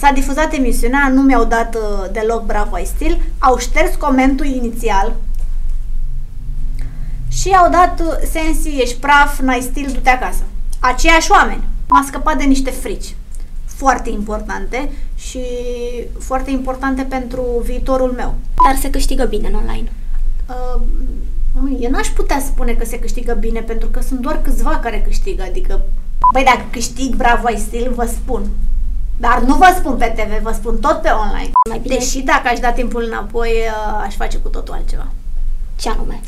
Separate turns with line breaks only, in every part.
S-a difuzat emisiunea, nu mi-au dat uh, deloc Bravo ai Stil, au șters comentul inițial și au dat uh, Sensi, ești praf, n-ai stil, du-te acasă. Aceiași oameni. M-a scăpat de niște frici foarte importante și foarte importante pentru viitorul meu.
Dar se câștigă bine în online.
Uh, eu n-aș putea spune că se câștigă bine pentru că sunt doar câțiva care câștigă, adică Băi, dacă câștig Bravo ai stil, vă spun. Dar nu vă spun pe TV, vă spun tot pe online.
Mai bine...
Deși dacă aș da timpul înapoi, uh, aș face cu totul altceva.
Ce anume?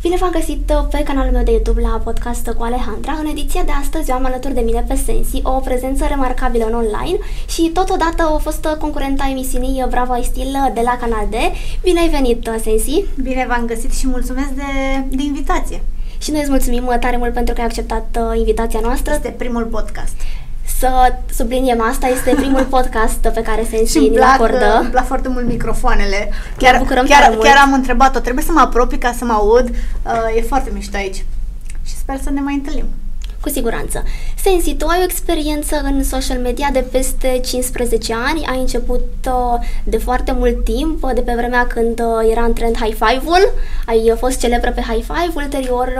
Bine v-am găsit uh, pe canalul meu de YouTube la podcast cu Alejandra. În ediția de astăzi eu am alături de mine pe Sensi o prezență remarcabilă în online și totodată a fost concurenta emisiunii Bravo ai Stil de la Canal D. Bine ai venit, uh, Sensi!
Bine v-am găsit și mulțumesc de, de invitație!
Și noi îți mulțumim tare mult pentru că ai acceptat uh, invitația noastră.
Este primul podcast
să subliniem asta, este primul podcast pe care se ni
îmi
acordă.
Îmi plac foarte mult microfoanele. Chiar, chiar, chiar, chiar am întrebat-o, trebuie să mă apropii ca să mă aud. Uh, e foarte mișto aici. Și sper să ne mai întâlnim
cu siguranță. Sensi, tu ai o experiență în social media de peste 15 ani, ai început uh, de foarte mult timp, uh, de pe vremea când uh, era în trend high five-ul, ai fost celebră pe high five, ulterior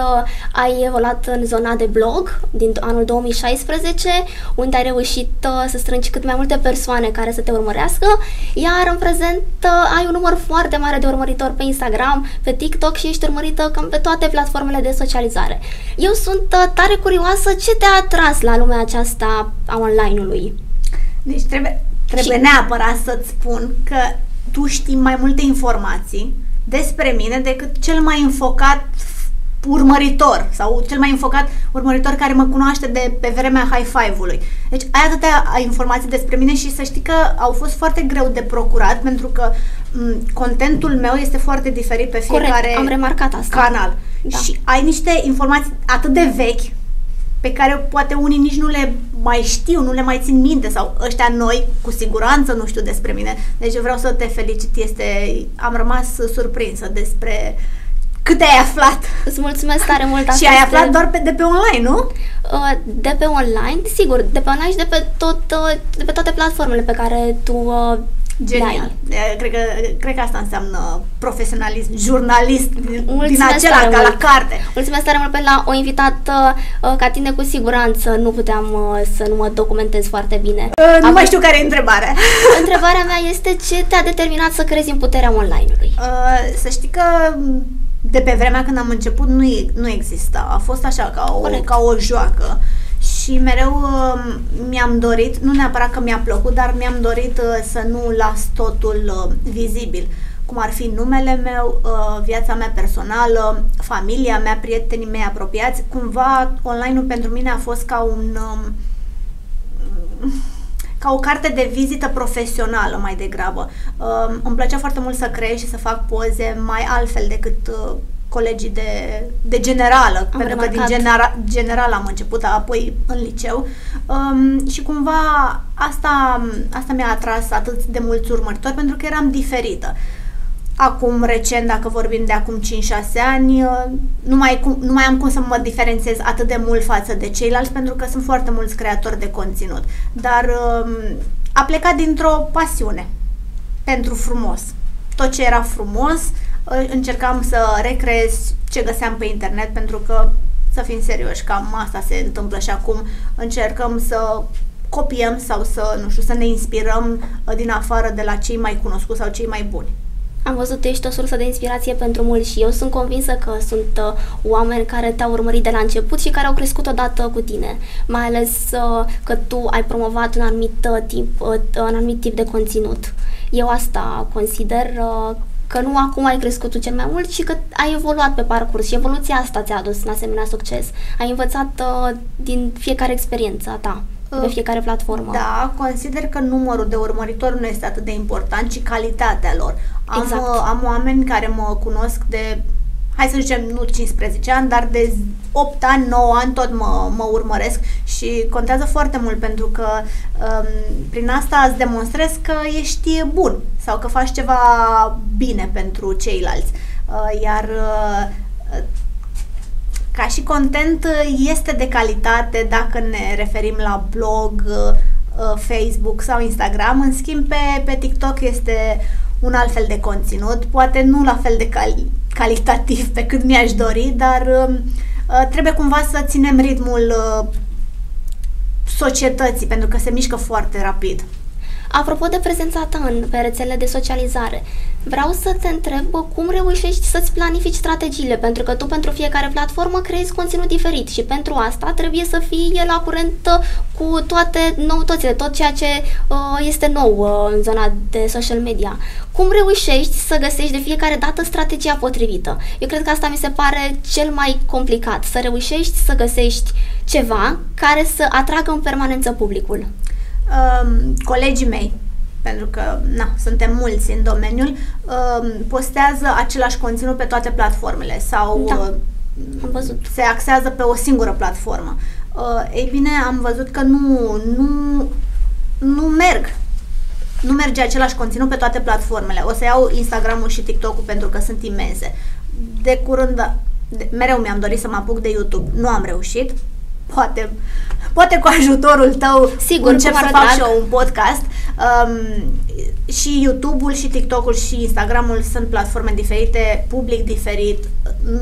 ai evoluat în zona de blog din anul 2016, unde ai reușit să strângi cât mai multe persoane care să te urmărească, iar în prezent ai un număr foarte mare de urmăritori pe Instagram, pe TikTok și ești urmărită cam pe toate platformele de socializare. Eu sunt tare curioasă frumoasă, ce te-a atras la lumea aceasta a online-ului?
Deci trebuie, trebuie și... neapărat să-ți spun că tu știi mai multe informații despre mine decât cel mai înfocat urmăritor sau cel mai înfocat urmăritor care mă cunoaște de pe vremea high five-ului. Deci ai atâtea informații despre mine și să știi că au fost foarte greu de procurat pentru că m- contentul meu este foarte diferit pe fiecare
Corect, am remarcat asta.
canal. Da. Și ai niște informații atât de vechi pe care poate unii nici nu le mai știu, nu le mai țin minte sau ăștia noi cu siguranță nu știu despre mine. Deci vreau să te felicit, este, am rămas surprinsă despre cât ai aflat.
Îți mulțumesc tare mult.
și ai aflat doar pe, de pe online, nu?
Uh, de pe online, sigur, de pe online și de pe, tot, uh, de pe toate platformele pe care tu uh,
Genial. Cred că, cred că asta înseamnă profesionalism, jurnalist Mulțumesc din acela, ca la carte.
Mulțumesc tare mult pentru la o invitată uh, ca tine cu siguranță nu puteam uh, să nu mă documentez foarte bine.
Uh, nu Am mai știu care e întrebarea.
Întrebarea mea este ce te-a determinat să crezi în puterea online-ului?
Uh, să știi că de pe vremea când am început nu, nu exista. A fost așa ca o, ca o joacă. Uh, și mereu uh, mi-am dorit, nu neapărat că mi-a plăcut, dar mi-am dorit uh, să nu las totul uh, vizibil cum ar fi numele meu, uh, viața mea personală, familia mea, prietenii mei apropiați. Cumva online-ul pentru mine a fost ca un um, ca o carte de vizită profesională mai degrabă. Uh, îmi plăcea foarte mult să creez și să fac poze mai altfel decât uh, colegii de, de generală, am pentru remarcat. că din genera, general am început, apoi în liceu um, și cumva asta, asta mi-a atras atât de mulți urmăritori pentru că eram diferită. Acum, recent, dacă vorbim de acum 5-6 ani, uh, nu mai, cum, nu mai am cum să mă diferențiez atât de mult față de ceilalți pentru că sunt foarte mulți creatori de conținut. Dar um, a plecat dintr-o pasiune pentru frumos. Tot ce era frumos, încercam să recreez ce găseam pe internet pentru că, să fim serioși, cam asta se întâmplă și acum încercăm să copiem sau să, nu știu, să ne inspirăm uh, din afară de la cei mai cunoscuți sau cei mai buni.
Am văzut, ești o sursă de inspirație pentru mulți și eu sunt convinsă că sunt uh, oameni care te-au urmărit de la început și care au crescut odată cu tine. Mai ales uh, că tu ai promovat un anumit, uh, tip, uh, un anumit tip de conținut. Eu asta consider uh, că nu acum ai crescut tu cel mai mult, ci că ai evoluat pe parcurs și evoluția asta ți-a adus un asemenea succes. Ai învățat uh, din fiecare experiență a ta pe uh, fiecare platformă.
Da, consider că numărul de urmăritori nu este atât de important, ci calitatea lor. Am, exact. Uh, am oameni care mă cunosc de hai să zicem, nu 15 ani, dar de 8 ani, 9 ani tot mă, mă urmăresc și contează foarte mult pentru că um, prin asta îți demonstrezi că ești bun sau că faci ceva bine pentru ceilalți. Uh, iar uh, ca și content este de calitate dacă ne referim la blog, Facebook sau Instagram. În schimb, pe, pe TikTok este un alt fel de conținut, poate nu la fel de cal- calitativ pe cât mi-aș dori, dar uh, trebuie cumva să ținem ritmul uh, societății, pentru că se mișcă foarte rapid.
Apropo de prezența ta în, pe rețelele de socializare, vreau să te întreb cum reușești să-ți planifici strategiile, pentru că tu pentru fiecare platformă creezi conținut diferit și pentru asta trebuie să fii la curent uh, cu toate noutățile, tot ceea ce uh, este nou uh, în zona de social media. Cum reușești să găsești de fiecare dată strategia potrivită? Eu cred că asta mi se pare cel mai complicat, să reușești să găsești ceva care să atragă în permanență publicul
um, colegii mei, pentru că na, suntem mulți în domeniul, um, postează același conținut pe toate platformele sau
da. Uh, am văzut.
se axează pe o singură platformă. Uh, ei bine, am văzut că nu, nu, nu merg. Nu merge același conținut pe toate platformele. O să iau Instagram-ul și TikTok-ul pentru că sunt imense. De curând, de, mereu mi-am dorit să mă apuc de YouTube. Nu am reușit poate, poate cu ajutorul tău
Sigur,
încep să fac și eu un podcast. Um, și YouTube-ul, și TikTok-ul, și Instagram-ul sunt platforme diferite, public diferit,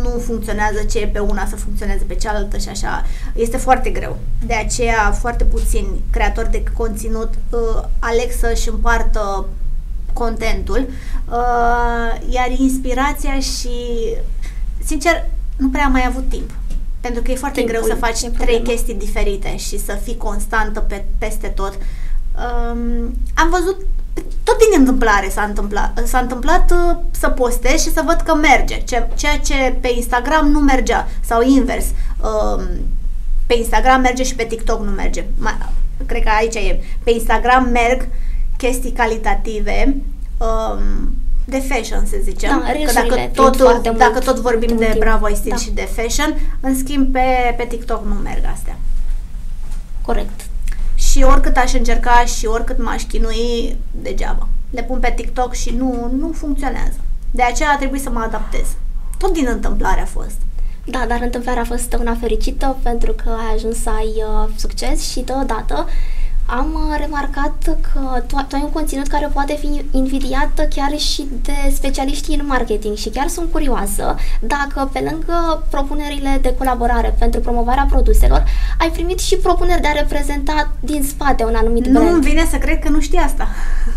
nu funcționează ce e pe una să funcționeze pe cealaltă și așa. Este foarte greu. De aceea foarte puțini creatori de conținut uh, aleg să-și împartă contentul, uh, iar inspirația și, sincer, nu prea am mai avut timp. Pentru că e foarte Timpul greu să faci trei problema. chestii diferite și să fii constantă pe, peste tot. Um, am văzut tot din întâmplare s-a întâmplat, s-a întâmplat uh, să postez și să văd că merge, ce, ceea ce pe Instagram nu mergea sau invers. Um, pe Instagram merge și pe TikTok nu merge. Ma, cred că aici e. Pe Instagram merg chestii calitative um, de fashion, să zicem.
Da,
că dacă tot, dacă tot vorbim de Bravo I Stil da. și de fashion, în schimb pe, pe TikTok nu merg astea.
Corect.
Și oricât aș încerca și oricât m-aș chinui, degeaba. Le pun pe TikTok și nu, nu funcționează. De aceea a trebuit să mă adaptez. Tot din întâmplare a fost.
Da, dar întâmplarea a fost una fericită pentru că ai ajuns să ai uh, succes și totodată am uh, remarcat că tu, tu ai un conținut care poate fi invidiat chiar și de specialiștii în marketing și chiar sunt curioasă dacă pe lângă propunerile de colaborare pentru promovarea produselor ai primit și propuneri de a reprezenta din spate un anumit
nu
brand. Nu
îmi vine să cred că nu știi asta.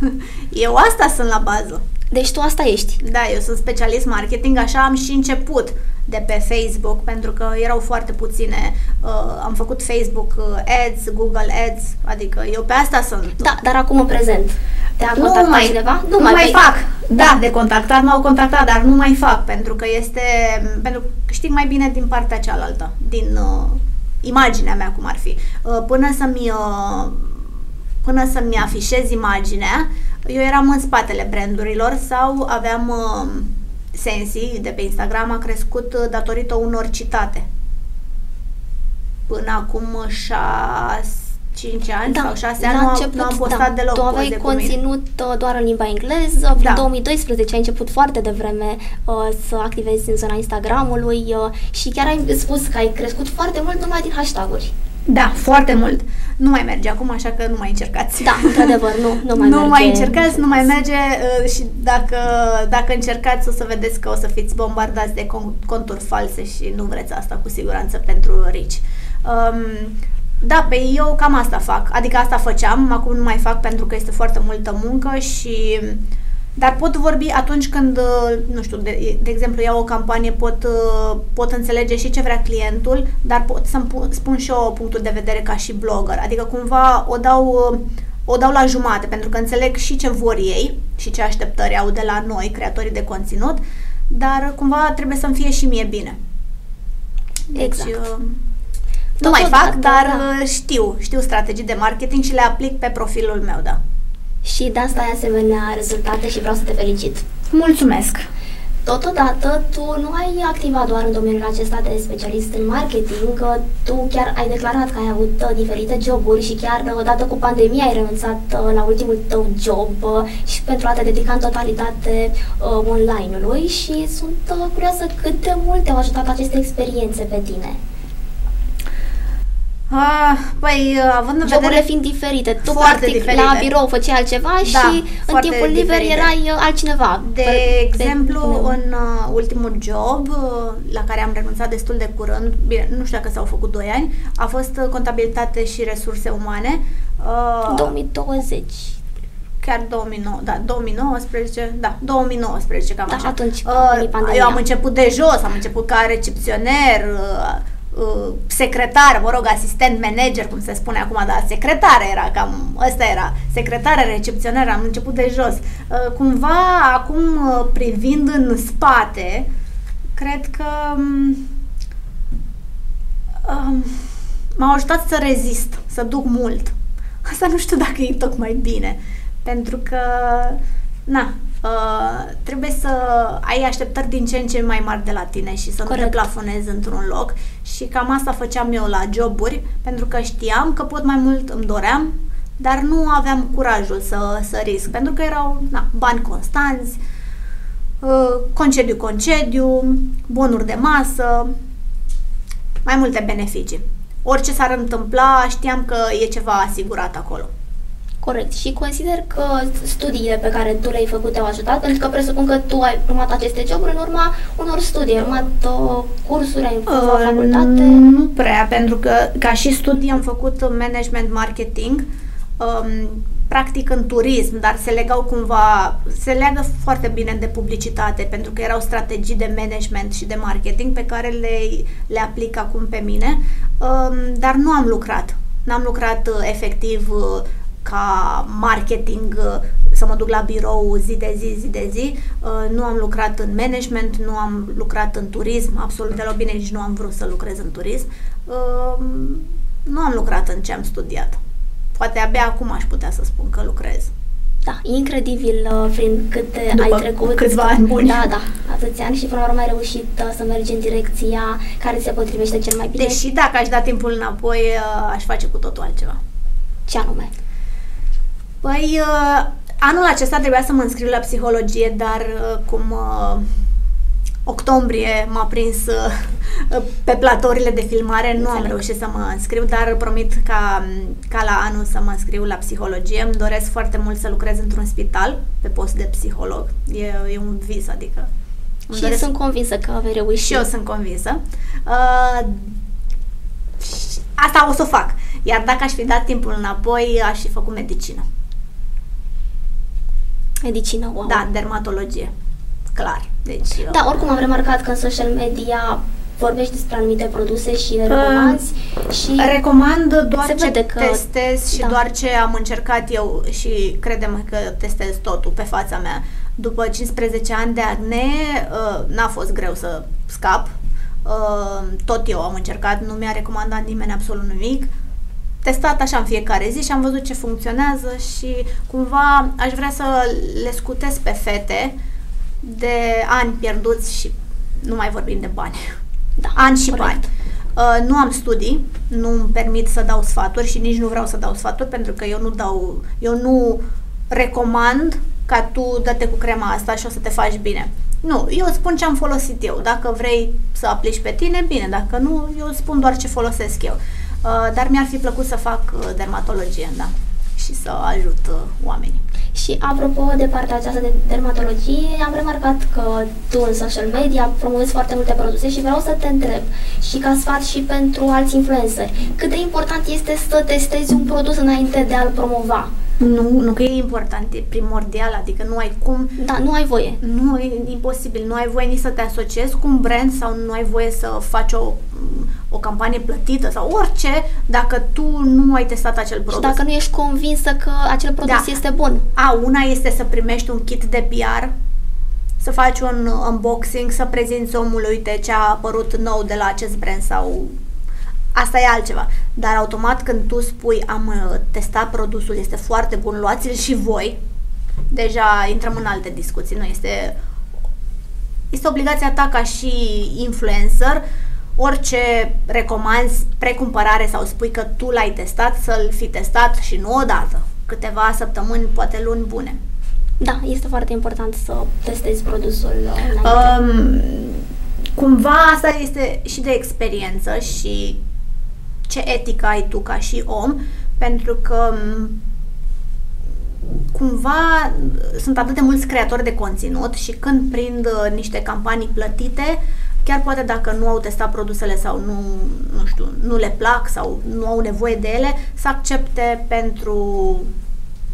Eu asta sunt la bază.
Deci tu asta ești.
Da, eu sunt specialist marketing, așa am și început de pe Facebook, pentru că erau foarte puține. Uh, am făcut Facebook uh, Ads, Google Ads, adică eu pe asta sunt.
Da, dar acum în prezent. Te-a nu contactat mai, cineva?
Nu, nu mai, mai fac. Da. da, de contactat m-au contactat, dar nu mai fac, pentru că este, pentru că știi mai bine din partea cealaltă, din uh, imaginea mea cum ar fi. Uh, până să-mi uh, până să-mi afișez imaginea, eu eram în spatele brandurilor sau aveam uh, Sensi de pe Instagram a crescut uh, datorită unor citate. Până acum 6 5 ani da, sau 6 ani nu, început, nu am postat da, deloc
Tu aveai conținut uh, doar în limba engleză, prin da. 2012 ai început foarte devreme uh, să activezi în zona Instagramului uh, și chiar ai spus că ai crescut foarte mult numai din hashtag-uri.
Da, foarte mult. Nu mai merge acum, așa că nu mai încercați.
Da, într-adevăr, nu, nu mai
nu
merge.
Nu mai încercați, nu mai merge uh, și dacă, dacă încercați o să vedeți că o să fiți bombardați de conturi false și nu vreți asta cu siguranță pentru rici. Um, da, pe eu cam asta fac, adică asta făceam, acum nu mai fac pentru că este foarte multă muncă și uh, dar pot vorbi atunci când, uh, nu știu, de, de exemplu, iau o campanie, pot, uh, pot înțelege și ce vrea clientul, dar pot să spun și eu punctul de vedere ca și blogger. Adică cumva o dau, uh, o dau la jumate, pentru că înțeleg și ce vor ei și ce așteptări au de la noi, creatorii de conținut, dar cumva trebuie să-mi fie și mie bine.
Deci, exact.
nu mai fac, dar da. știu, știu strategii de marketing și le aplic pe profilul meu, da
și de asta ai asemenea rezultate și vreau să te felicit.
Mulțumesc!
Totodată, tu nu ai activat doar în domeniul acesta de specialist în marketing, că tu chiar ai declarat că ai avut uh, diferite joburi și chiar uh, odată cu pandemia ai renunțat uh, la ultimul tău job și pentru a te dedica în totalitate online-ului și sunt curioasă cât de mult te-au ajutat aceste experiențe pe tine.
Ah, păi, având în
vedere... fiind diferite. Tu, practic, diferite. la birou făceai altceva da, și în timpul liber diferite. erai uh, altcineva.
De pe, exemplu, pe... în uh, ultimul job, uh, la care am renunțat destul de curând, bine, nu știu dacă s-au făcut 2 ani, a fost uh, contabilitate și resurse umane.
Uh, 2020
chiar 2009, da, 2019, da, 2019, cam
da,
așa.
atunci, uh,
eu am început de jos, am început ca recepționer, uh, Uh, secretar, mă rog, asistent manager, cum se spune acum, dar secretar era, cam ăsta era, secretară, recepționer, am început de jos. Uh, cumva, acum, uh, privind în spate, cred că um, um, m-au ajutat să rezist, să duc mult. Asta nu știu dacă e tocmai bine, pentru că, na, Uh, trebuie să ai așteptări din ce în ce mai mari de la tine și să Corect. nu te plafonezi într-un loc și cam asta făceam eu la joburi pentru că știam că pot mai mult, îmi doream, dar nu aveam curajul să, să risc pentru că erau na, bani constanți, uh, concediu, concediu, bonuri de masă, mai multe beneficii. Orice s-ar întâmpla, știam că e ceva asigurat acolo.
Corect. Și consider că studiile pe care tu le-ai făcut te-au ajutat, pentru că presupun că tu ai urmat aceste joburi în urma unor studii, ai urmat uh, cursuri, ai făcut uh, facultate?
Nu prea, pentru că ca și studii am făcut management marketing, um, practic în turism, dar se legau cumva, se leagă foarte bine de publicitate, pentru că erau strategii de management și de marketing pe care le, le aplic acum pe mine, um, dar nu am lucrat. N-am lucrat uh, efectiv uh, ca marketing uh, să mă duc la birou zi de zi, zi de zi. Uh, nu am lucrat în management, nu am lucrat în turism, absolut deloc bine, nici nu am vrut să lucrez în turism. Uh, nu am lucrat în ce am studiat. Poate abia acum aș putea să spun că lucrez.
Da, e incredibil prin câte
După
ai trecut.
câțiva ani buni.
Da, da, atâția ani și până la urmă ai reușit să mergi în direcția care se potrivește cel mai bine.
Deși dacă aș da timpul înapoi, aș face cu totul altceva.
Ce anume?
Păi, uh, anul acesta trebuia să mă înscriu la psihologie, dar uh, cum uh, octombrie m-a prins uh, pe platourile de filmare, nu am reușit să mă înscriu, dar promit ca, ca la anul să mă înscriu la psihologie. Îmi doresc foarte mult să lucrez într-un spital pe post de psiholog. E, e un vis, adică...
Și doresc... sunt convinsă că vei reuși.
Și eu sunt convinsă. Uh, asta o să o fac. Iar dacă aș fi dat timpul înapoi, aș fi făcut medicină.
Medicină, wow.
Da, dermatologie. Clar. Deci,
da, oricum am remarcat că în social media vorbești despre anumite produse și le recomanzi uh, și
recomand doar ce că, testez și da. doar ce am încercat eu și credem că testez totul pe fața mea. După 15 ani de acne, uh, n-a fost greu să scap. Uh, tot eu am încercat, nu mi-a recomandat nimeni absolut nimic testat așa în fiecare zi și am văzut ce funcționează și cumva aș vrea să le scutesc pe fete de ani pierduți și nu mai vorbim de bani. Da, ani și corect. bani. Uh, nu am studii, nu îmi permit să dau sfaturi și nici nu vreau să dau sfaturi pentru că eu nu dau, eu nu recomand ca tu dă-te cu crema asta și o să te faci bine. Nu, eu spun ce am folosit eu. Dacă vrei să aplici pe tine, bine. Dacă nu, eu spun doar ce folosesc eu. Uh, dar mi-ar fi plăcut să fac uh, dermatologie, da, și să ajut uh, oamenii.
Și apropo de partea aceasta de dermatologie, am remarcat că tu în social media promovezi foarte multe produse și vreau să te întreb și ca sfat și pentru alți influenceri, cât de important este să testezi un produs înainte de a-l promova?
Nu, nu că e important, e primordial, adică nu ai cum...
Da, nu ai voie.
Nu, e imposibil, nu ai voie nici să te asociezi cu un brand sau nu ai voie să faci o, o campanie plătită sau orice dacă tu nu ai testat acel produs.
Și dacă nu ești convinsă că acel produs da. este bun.
A, una este să primești un kit de PR, să faci un unboxing, să prezinți omului, uite ce a apărut nou de la acest brand sau Asta e altceva. Dar automat când tu spui am uh, testat produsul, este foarte bun, luați-l și voi, deja intrăm în alte discuții, nu este este obligația ta ca și influencer orice recomanzi precumpărare sau spui că tu l-ai testat, să-l fi testat și nu odată, câteva săptămâni, poate luni bune.
Da, este foarte important să testezi produsul
Um, cumva asta este și de experiență și ce etică ai tu ca și om, pentru că cumva sunt atât de mulți creatori de conținut și când prind uh, niște campanii plătite, chiar poate dacă nu au testat produsele sau nu, nu știu, nu le plac sau nu au nevoie de ele, să accepte pentru,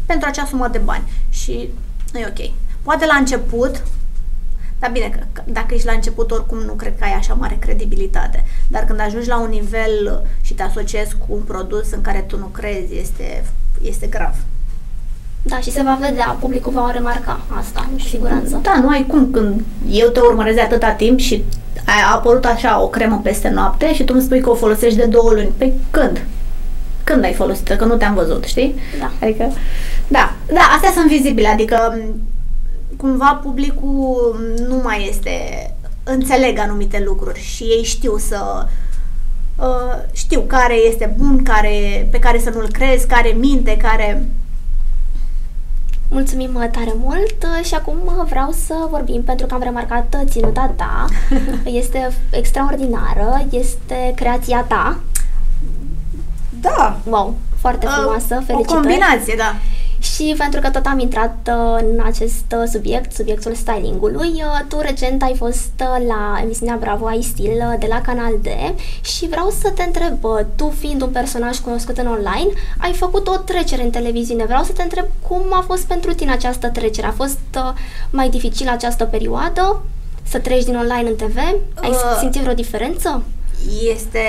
pentru acea sumă de bani. Și nu e ok. Poate la început, dar bine, că dacă ești la început, oricum nu cred că ai așa mare credibilitate. Dar când ajungi la un nivel și te asociezi cu un produs în care tu nu crezi, este, este grav.
Da, și se va vedea, publicul va remarca asta, cu siguranță.
Da, nu ai cum, când eu te urmăresc de atâta timp și a apărut așa o cremă peste noapte și tu îmi spui că o folosești de două luni. Păi când? Când ai folosit Că nu te-am văzut, știi?
Da.
Adică, da, da, astea sunt vizibile, adică cumva publicul nu mai este, înțeleg anumite lucruri și ei știu să, uh, știu care este bun, care, pe care să nu-l crezi, care minte, care
Mulțumim uh, tare mult uh, și acum uh, vreau să vorbim pentru că am remarcat ținuta ta. Este extraordinară, este creația ta.
Da.
Wow, foarte frumoasă, felicitări.
O combinație, da.
Și pentru că tot am intrat uh, în acest uh, subiect, subiectul stylingului, uh, tu recent ai fost la emisiunea Bravo Ai Stil de la Canal D și vreau să te întreb, tu fiind un personaj cunoscut în online, ai făcut o trecere în televiziune. Vreau să te întreb cum a fost pentru tine această trecere? A fost mai dificil această perioadă? Să treci din online în TV? Ai uh, simțit vreo diferență?
Este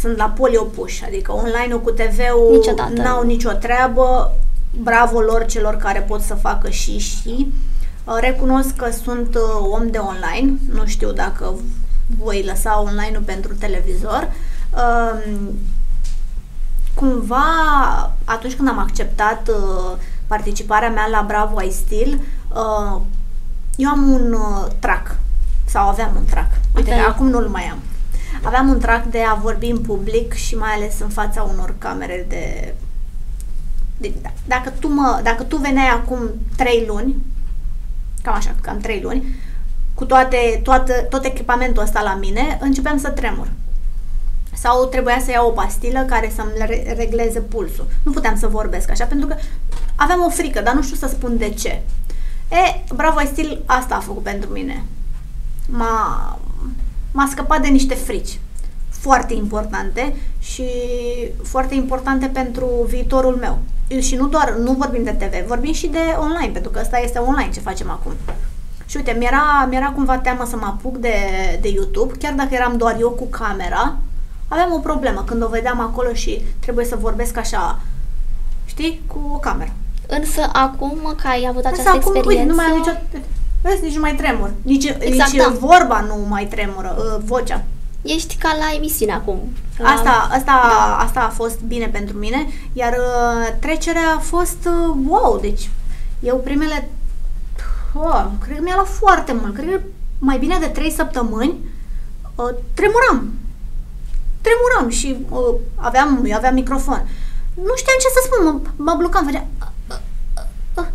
sunt la poli opuși, adică online-ul cu TV-ul Niciodată. n-au nicio treabă, bravo lor celor care pot să facă și și. Uh, recunosc că sunt uh, om de online, nu știu dacă voi lăsa online-ul pentru televizor. Um, cumva, atunci când am acceptat uh, participarea mea la Bravo I Still, eu am un track, sau aveam un track. Uite, okay. acum nu-l mai am aveam un trac de a vorbi în public și mai ales în fața unor camere de... de dacă, tu mă, dacă tu veneai acum trei luni, cam așa, cam trei luni, cu toate, toată, tot echipamentul ăsta la mine, începeam să tremur. Sau trebuia să iau o pastilă care să-mi regleze pulsul. Nu puteam să vorbesc așa, pentru că aveam o frică, dar nu știu să spun de ce. E, Bravo Stil asta a făcut pentru mine. M-a, m-a scăpat de niște frici foarte importante și foarte importante pentru viitorul meu. Și nu doar, nu vorbim de TV, vorbim și de online, pentru că asta este online ce facem acum. Și uite, mi-era, mi-era cumva teamă să mă apuc de, de YouTube, chiar dacă eram doar eu cu camera, aveam o problemă când o vedeam acolo și trebuie să vorbesc așa, știi, cu o cameră.
Însă acum că ai avut această Însă acum, experiență...
Uite, nu mai am nicio Vezi, nici nu mai tremur. Nici, exact, nici da. vorba nu mai tremură, uh, vocea.
Ești ca la emisiune acum. La...
Asta, asta, da. asta a fost bine pentru mine, iar uh, trecerea a fost uh, wow, deci eu primele, oh, cred că mi-a luat foarte mult, cred că mai bine de 3 săptămâni uh, tremuram. Tremuram și uh, aveam, eu aveam microfon. Nu știam ce să spun, mă, mă blocam, făcea... Uh,
uh, uh.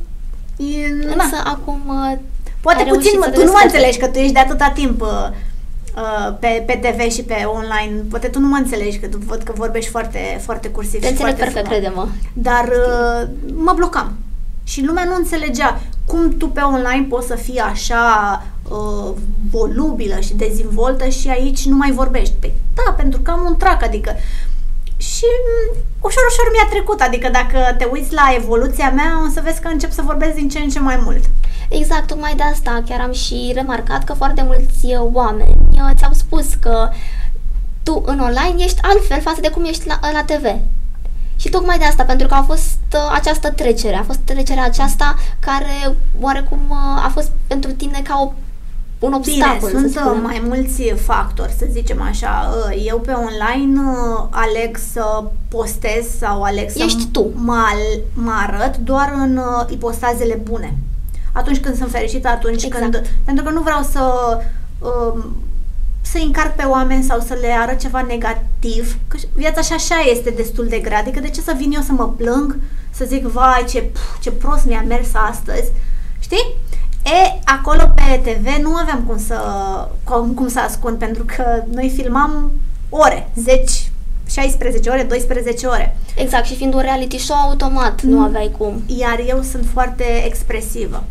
Însă acum uh,
Poate puțin, mă, tu nu mă înțelegi că tu ești de atâta timp uh, uh, pe, pe TV și pe online. Poate tu nu mă înțelegi, că tu văd că vorbești foarte, foarte cursiv
Te înțeleg perfect, crede-mă.
Dar uh, mă blocam. Și lumea nu înțelegea cum tu pe online poți să fii așa uh, volubilă și dezvoltă și aici nu mai vorbești. Păi da, pentru că am un trac, adică și mm, ușor, ușor mi-a trecut, adică dacă te uiți la evoluția mea, o să vezi că încep să vorbesc din ce în ce mai mult.
Exact, tocmai de asta chiar am și remarcat că foarte mulți uh, oameni uh, ți-au spus că tu în online ești altfel față de cum ești la, la TV. Și tocmai de asta, pentru că a fost uh, această trecere, a fost trecerea aceasta care oarecum uh, a fost pentru tine ca o un obstacol,
Bine, sunt uh, mai mulți factori, să zicem așa. Eu pe online aleg să postez sau aleg
Ești
să
tu.
Mă, mă arăt doar în ipostazele bune. Atunci când sunt fericită, atunci
Exact.
când... Pentru că nu vreau să... Um, să încarc pe oameni sau să le arăt ceva negativ, că viața și așa este destul de grea, adică de ce să vin eu să mă plâng, să zic, vai, ce, pf, ce prost mi-a mers astăzi, știi? E, acolo pe TV nu aveam cum să, cum, cum să ascund, pentru că noi filmam ore, 10, 16 ore, 12 ore.
Exact, și fiind un reality show, automat nu
Mm.
aveai cum.
Iar eu sunt foarte expresivă.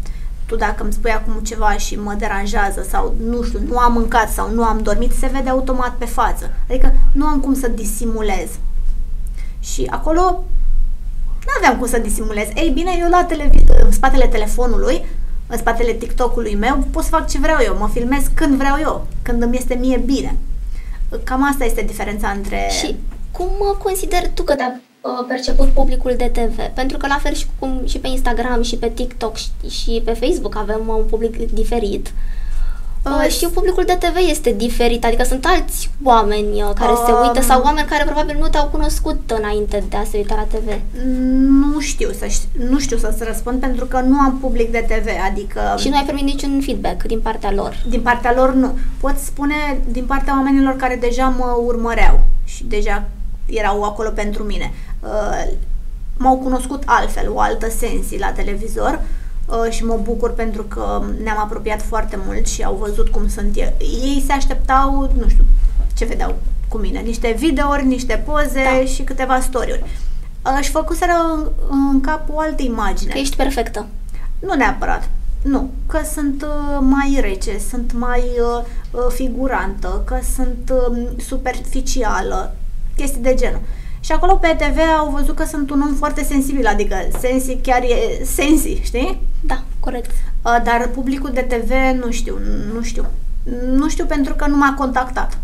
Tu dacă îmi spui acum ceva și mă deranjează sau, nu știu, nu am mâncat sau nu am dormit, se vede automat pe față. Adică nu am cum să disimulez. Și acolo nu aveam cum să disimulez. Ei bine, eu la televi- în spatele telefonului, în spatele TikTok-ului meu, pot să fac ce vreau eu, mă filmez când vreau eu, când îmi este mie bine. Cam asta este diferența între...
Și cum uh, consideri tu că te-a uh, perceput publicul de TV? Pentru că la fel și cum și pe Instagram și pe TikTok și, și pe Facebook avem uh, un public diferit. Uh,
Uh,
și publicul de TV este diferit, adică sunt alți oameni uh, care se
Um,
uită sau oameni care probabil nu te-au cunoscut înainte de a se uita la TV.
Nu știu să nu știu să-ți răspund pentru că nu am public de TV, adică
Și nu ai primit niciun feedback din partea lor.
din partea lor nu. Pot spune din partea oamenilor care deja mă urmăreau și deja erau acolo pentru mine. Uh, m-au cunoscut altfel, o altă sensi la televizor uh, și mă bucur pentru că ne-am apropiat foarte mult și au văzut cum sunt eu. Ei se așteptau, nu știu, ce vedeau cu mine, niște videouri, niște poze
Da.
și câteva story-uri. Uh, își făcuseră în, în cap o altă imagine.
Că ești perfectă.
Nu neapărat. Nu, că sunt uh, mai rece, sunt mai uh, uh, figurantă, că sunt uh, superficială, chestii de genul. Și acolo pe TV au văzut că sunt un om foarte sensibil, adică sensi chiar e sensi, știi?
Da, corect.
Uh, dar publicul de TV nu știu, nu știu. Nu știu pentru că nu m-a contactat.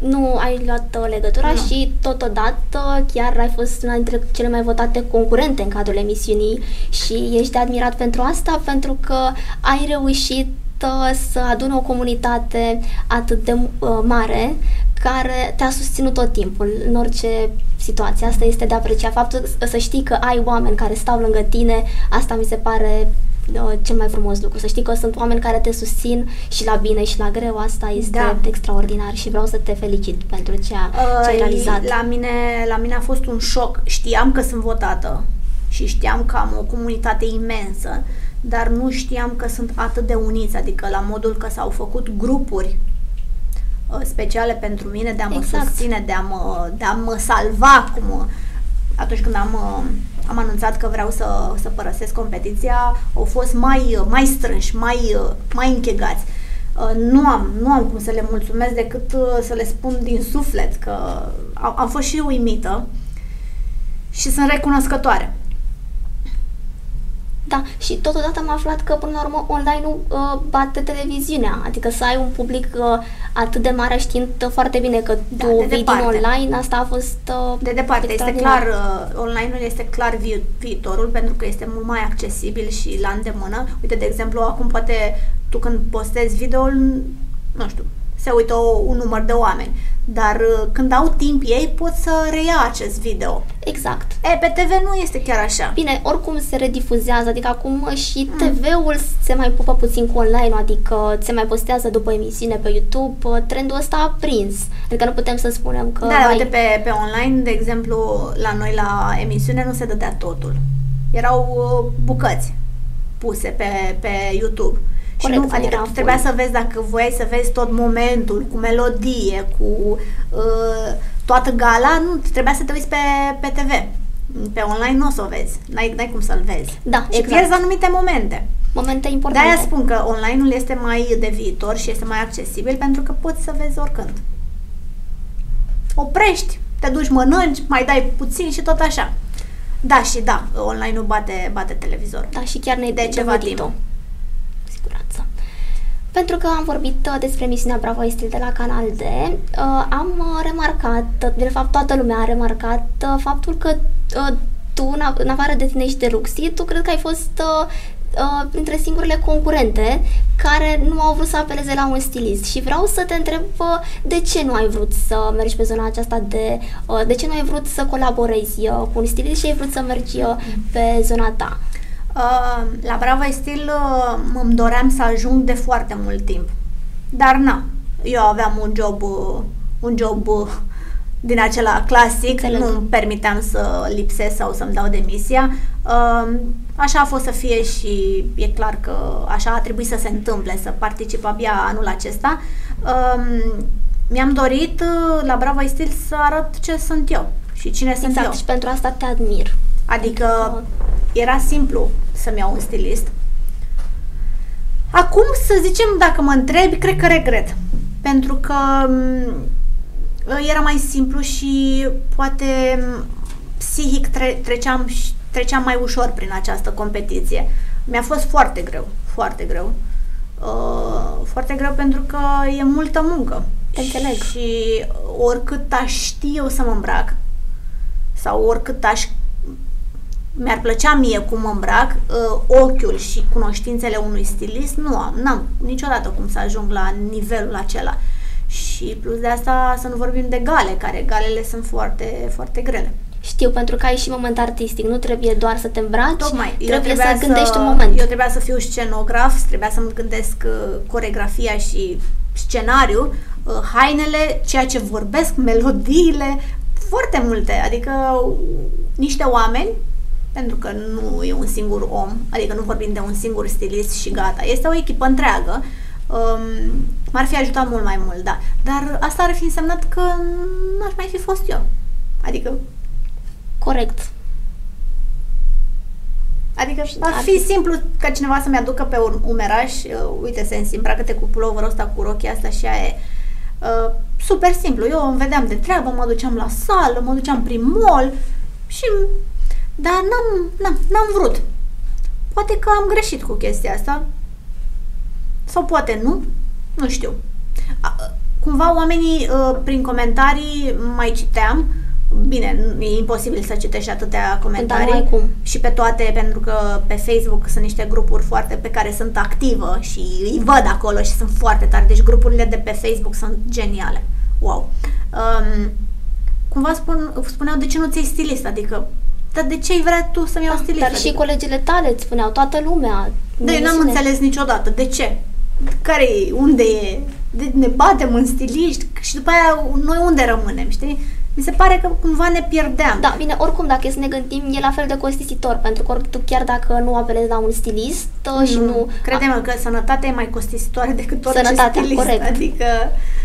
Nu ai luat uh, legătura
Nu.
și totodată chiar ai fost una dintre cele mai votate concurente în cadrul emisiunii și ești de admirat pentru asta pentru că ai reușit uh, să aduni o comunitate atât de uh, mare care te-a susținut tot timpul în orice situație. Asta este de apreciat. Faptul să știi că ai oameni care stau lângă tine, asta mi se pare uh, cel mai frumos lucru. Să știi că sunt oameni care te susțin și la bine și la greu. Asta este
Da.
extraordinar și vreau să te felicit pentru ce, a, ce ai
Uh,
realizat.
La mine, la mine a fost un șoc. Știam că sunt votată și știam că am o comunitate imensă, dar nu știam că sunt atât de uniți, adică la modul că s-au făcut grupuri uh, speciale pentru mine de a mă
Exact.
susține, de a mă, de a mă salva cum, uh, atunci când am, uh, am anunțat că vreau să, să părăsesc competiția, au fost mai, uh, mai strânși, mai, uh, mai închegați. Uh, Nu am, nu am cum să le mulțumesc decât uh, să le spun din suflet că am, am fost și uimită și sunt recunoscătoare.
Da, și totodată am aflat că până la urmă online-ul uh, bate televiziunea, adică să ai un public uh, atât de mare știind uh, foarte bine că
Da,
tu
de
vii din
departe.
online, asta a fost uh,
De departe, este
extraordinar.
clar, uh, online-ul este clar vi- viitorul pentru că este mult mai accesibil și la îndemână. Uite, de exemplu, acum poate tu când postezi video nu știu, se uită o, un număr de oameni, dar uh, când au timp ei pot să reia acest video.
Exact.
E, pe TV nu este chiar așa.
Bine, oricum se redifuzează, adică acum
Mm.
și TV-ul se mai pupă puțin cu online adică se mai postează după emisiune pe YouTube, uh, trendul ăsta a prins. Adică nu putem să spunem că...
Da, dar
vai,
uite, pe, pe online, de exemplu, la noi la emisiune nu se dădea totul. Erau uh, bucăți puse pe, pe YouTube.
Corect,
și nu,
nu
adică
era
tu trebuia
full.
să vezi dacă voiai să vezi tot momentul, cu melodie, cu uh, toată gala, nu, trebuia să te uiți pe, pe TV. Pe online nu o să o vezi, n-ai, n-ai cum să-l vezi.
Da,
și
exact.
pierzi anumite momente.
Momente
De
importante.
aia spun că online-ul este mai de viitor și este mai accesibil pentru că poți să vezi oricând. Oprești, te duci, mănânci, mai dai puțin și tot așa. Da, și da, online-ul bate, bate televizor.
Da, și chiar ne-ai
De ceva
dovedit-o.
timp.
Cu siguranță. Pentru că am vorbit uh, despre emisiunea Bravo este de la Canal D, uh, am uh, remarcat, uh, de fapt toată lumea a remarcat uh, faptul că uh, tu, în, a- în afară de tine și de Ruxi, tu cred că ai fost uh, uh, printre singurele concurente care nu au vrut să apeleze la un stilist și vreau să te întreb uh, de ce nu ai vrut să mergi pe zona aceasta de, uh, de ce nu ai vrut să colaborezi uh, cu un stilist și ai vrut să mergi uh, pe zona ta.
Uh, la Brava Stil uh, îmi doream să ajung de foarte mult timp. Dar na, eu aveam un job, uh, un job uh, din acela clasic, Înțeleg. nu îmi permiteam să lipsesc sau să-mi dau demisia. Uh, așa a fost să fie și e clar că așa a trebuit să se întâmple, să particip abia anul acesta. Uh, mi-am dorit uh, la Brava Stil să arăt ce sunt eu și cine
exact,
sunt eu.
și pentru asta te admir.
Adică era simplu să-mi iau un stilist. Acum, să zicem, dacă mă întrebi, cred că regret. Pentru că mm, era mai simplu și poate mm, psihic tre- treceam, treceam mai ușor prin această competiție. Mi-a fost foarte greu, foarte greu. Uh, foarte greu pentru că e multă muncă.
Înțeleg.
Și oricât aș ști eu să mă îmbrac sau oricât aș mi-ar plăcea mie cum mă îmbrac, uh, ochiul și cunoștințele unui stilist nu am, n-am niciodată cum să ajung la nivelul acela. Și plus de asta să nu vorbim de gale, care galele sunt foarte, foarte grele.
Știu, pentru că ai și moment artistic, nu trebuie doar să te îmbraci,
Tocmai.
trebuie să, să gândești un moment.
Eu trebuia să fiu scenograf, trebuia să-mi gândesc uh, coregrafia și scenariu, uh, hainele, ceea ce vorbesc, melodiile, foarte multe, adică niște oameni pentru că nu e un singur om, adică nu vorbim de un singur stilist și gata. Este o echipă întreagă. Um, m-ar fi ajutat mult mai mult, da. Dar asta ar fi însemnat că n-aș mai fi fost eu. Adică...
Corect.
Adică ar fi simplu ca cineva să-mi aducă pe un umeraș, uh, uite, se îmbracă-te cu puloverul ăsta, cu rochia asta și aia e. Uh, super simplu. Eu îmi vedeam de treabă, mă duceam la sală, mă duceam prin mall și dar n-am, n-am, n-am vrut. Poate că am greșit cu chestia asta. Sau poate nu. Nu știu. Cumva oamenii uh, prin comentarii mai citeam Bine, e imposibil să citești atâtea comentarii
cum.
și pe toate, pentru că pe Facebook sunt niște grupuri foarte pe care sunt activă și îi văd acolo și sunt foarte tari. Deci grupurile de pe Facebook sunt geniale. Wow. Um, cumva spun, spuneau de ce nu ți stilist, adică dar de ce ai vrea tu să-mi iau da, stilist?
Dar adică? și colegele tale îți spuneau, toată lumea.
Da, eu n-am înțeles niciodată. De ce? Care e? Unde e? De, ne batem în stiliști și după aia noi unde rămânem, știi? Mi se pare că cumva ne pierdeam.
Da, bine, oricum, dacă e să ne gândim, e la fel de costisitor, pentru că tu chiar dacă nu apelezi la un stilist nu, și nu...
Credem că sănătatea e mai costisitoare decât orice
Sănătatea,
stilist,
corect.
adică...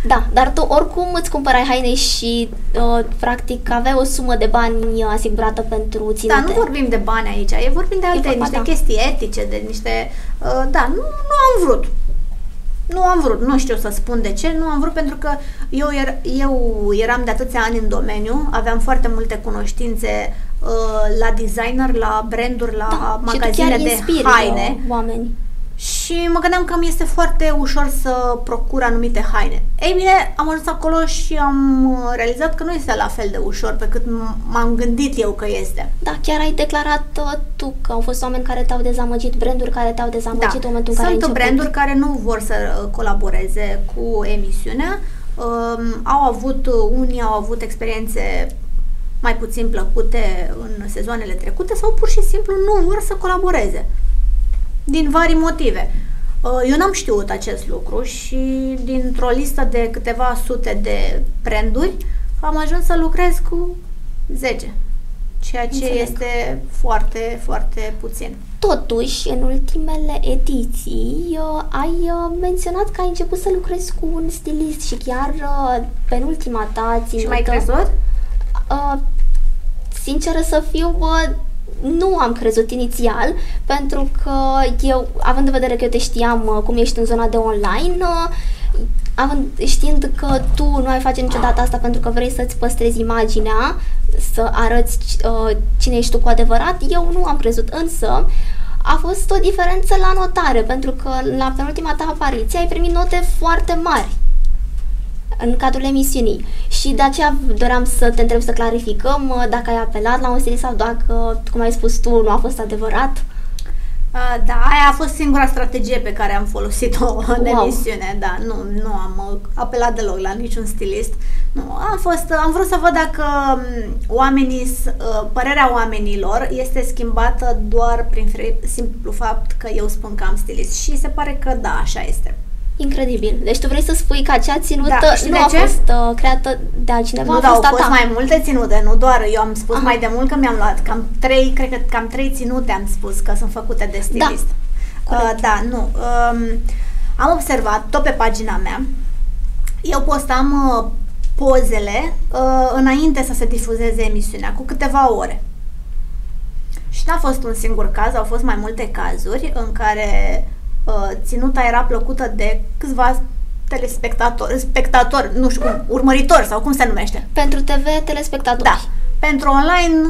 Da, dar tu oricum îți cumpărai haine și uh, practic aveai o sumă de bani asigurată pentru ținute.
Da, nu vorbim de bani aici, e vorbim de alte, niște da. chestii etice, de niște... Uh, da, nu, nu am vrut. Nu am vrut, nu știu să spun de ce, nu am vrut pentru că eu, er, eu eram de atâția ani în domeniu, aveam foarte multe cunoștințe uh, la designer, la branduri, la da, magazine de haine.
Oameni
și mă gândeam că mi este foarte ușor să procur anumite haine. Ei bine, am ajuns acolo și am uh, realizat că nu este la fel de ușor pe cât m-am gândit eu că este.
Da, chiar ai declarat uh, tu că au fost oameni care te-au dezamăgit, branduri care te-au dezamăgit da. în momentul în care
Sunt branduri care nu vor să uh, colaboreze cu emisiunea. Um, au avut, unii au avut experiențe mai puțin plăcute în sezoanele trecute sau pur și simplu nu vor să colaboreze din vari motive. Uh, eu n-am știut acest lucru și dintr-o listă de câteva sute de branduri am ajuns să lucrez cu 10, ceea ce Înțeleg. este foarte, foarte puțin.
Totuși, în ultimele ediții, uh, ai uh, menționat că ai început să lucrezi cu un stilist și chiar penultima ta ținută...
Și mai crezut?
Uh, sinceră să fiu, bă, nu am crezut inițial, pentru că eu, având în vedere că eu te știam uh, cum ești în zona de online, uh, având, știind că tu nu ai face niciodată asta pentru că vrei să-ți păstrezi imaginea, să arăți uh, cine ești tu cu adevărat, eu nu am crezut, însă a fost o diferență la notare, pentru că la penultima ta apariție ai primit note foarte mari în cadrul emisiunii. Și de aceea doream să te întreb să clarificăm uh, dacă ai apelat la un stilist sau dacă, cum ai spus tu, nu a fost adevărat.
Uh, da, aia a fost singura strategie pe care am folosit-o în wow. emisiune, da, nu, nu am uh, apelat deloc la niciun stilist Nu, am fost, am vrut să văd dacă um, oamenii, uh, părerea oamenilor este schimbată doar prin simplu fapt că eu spun că am stilist și se pare că da, așa este.
Incredibil. Deci tu vrei să spui că acea ținută da, nu a ce? fost uh, creată de altcineva,
nu, a da, fost au fost mai multe ținute, nu doar eu am spus Aha. mai de mult că mi-am luat cam trei, cred că cam trei ținute am spus că sunt făcute de stilist. Da, uh, da nu. Um, am observat tot pe pagina mea, eu postam uh, pozele uh, înainte să se difuzeze emisiunea, cu câteva ore. Și n-a fost un singur caz, au fost mai multe cazuri în care uh, ținuta era plăcută de câțiva telespectatori, spectatori, nu știu cum, urmăritori sau cum se numește.
Pentru TV, telespectatori.
Da. Pentru online,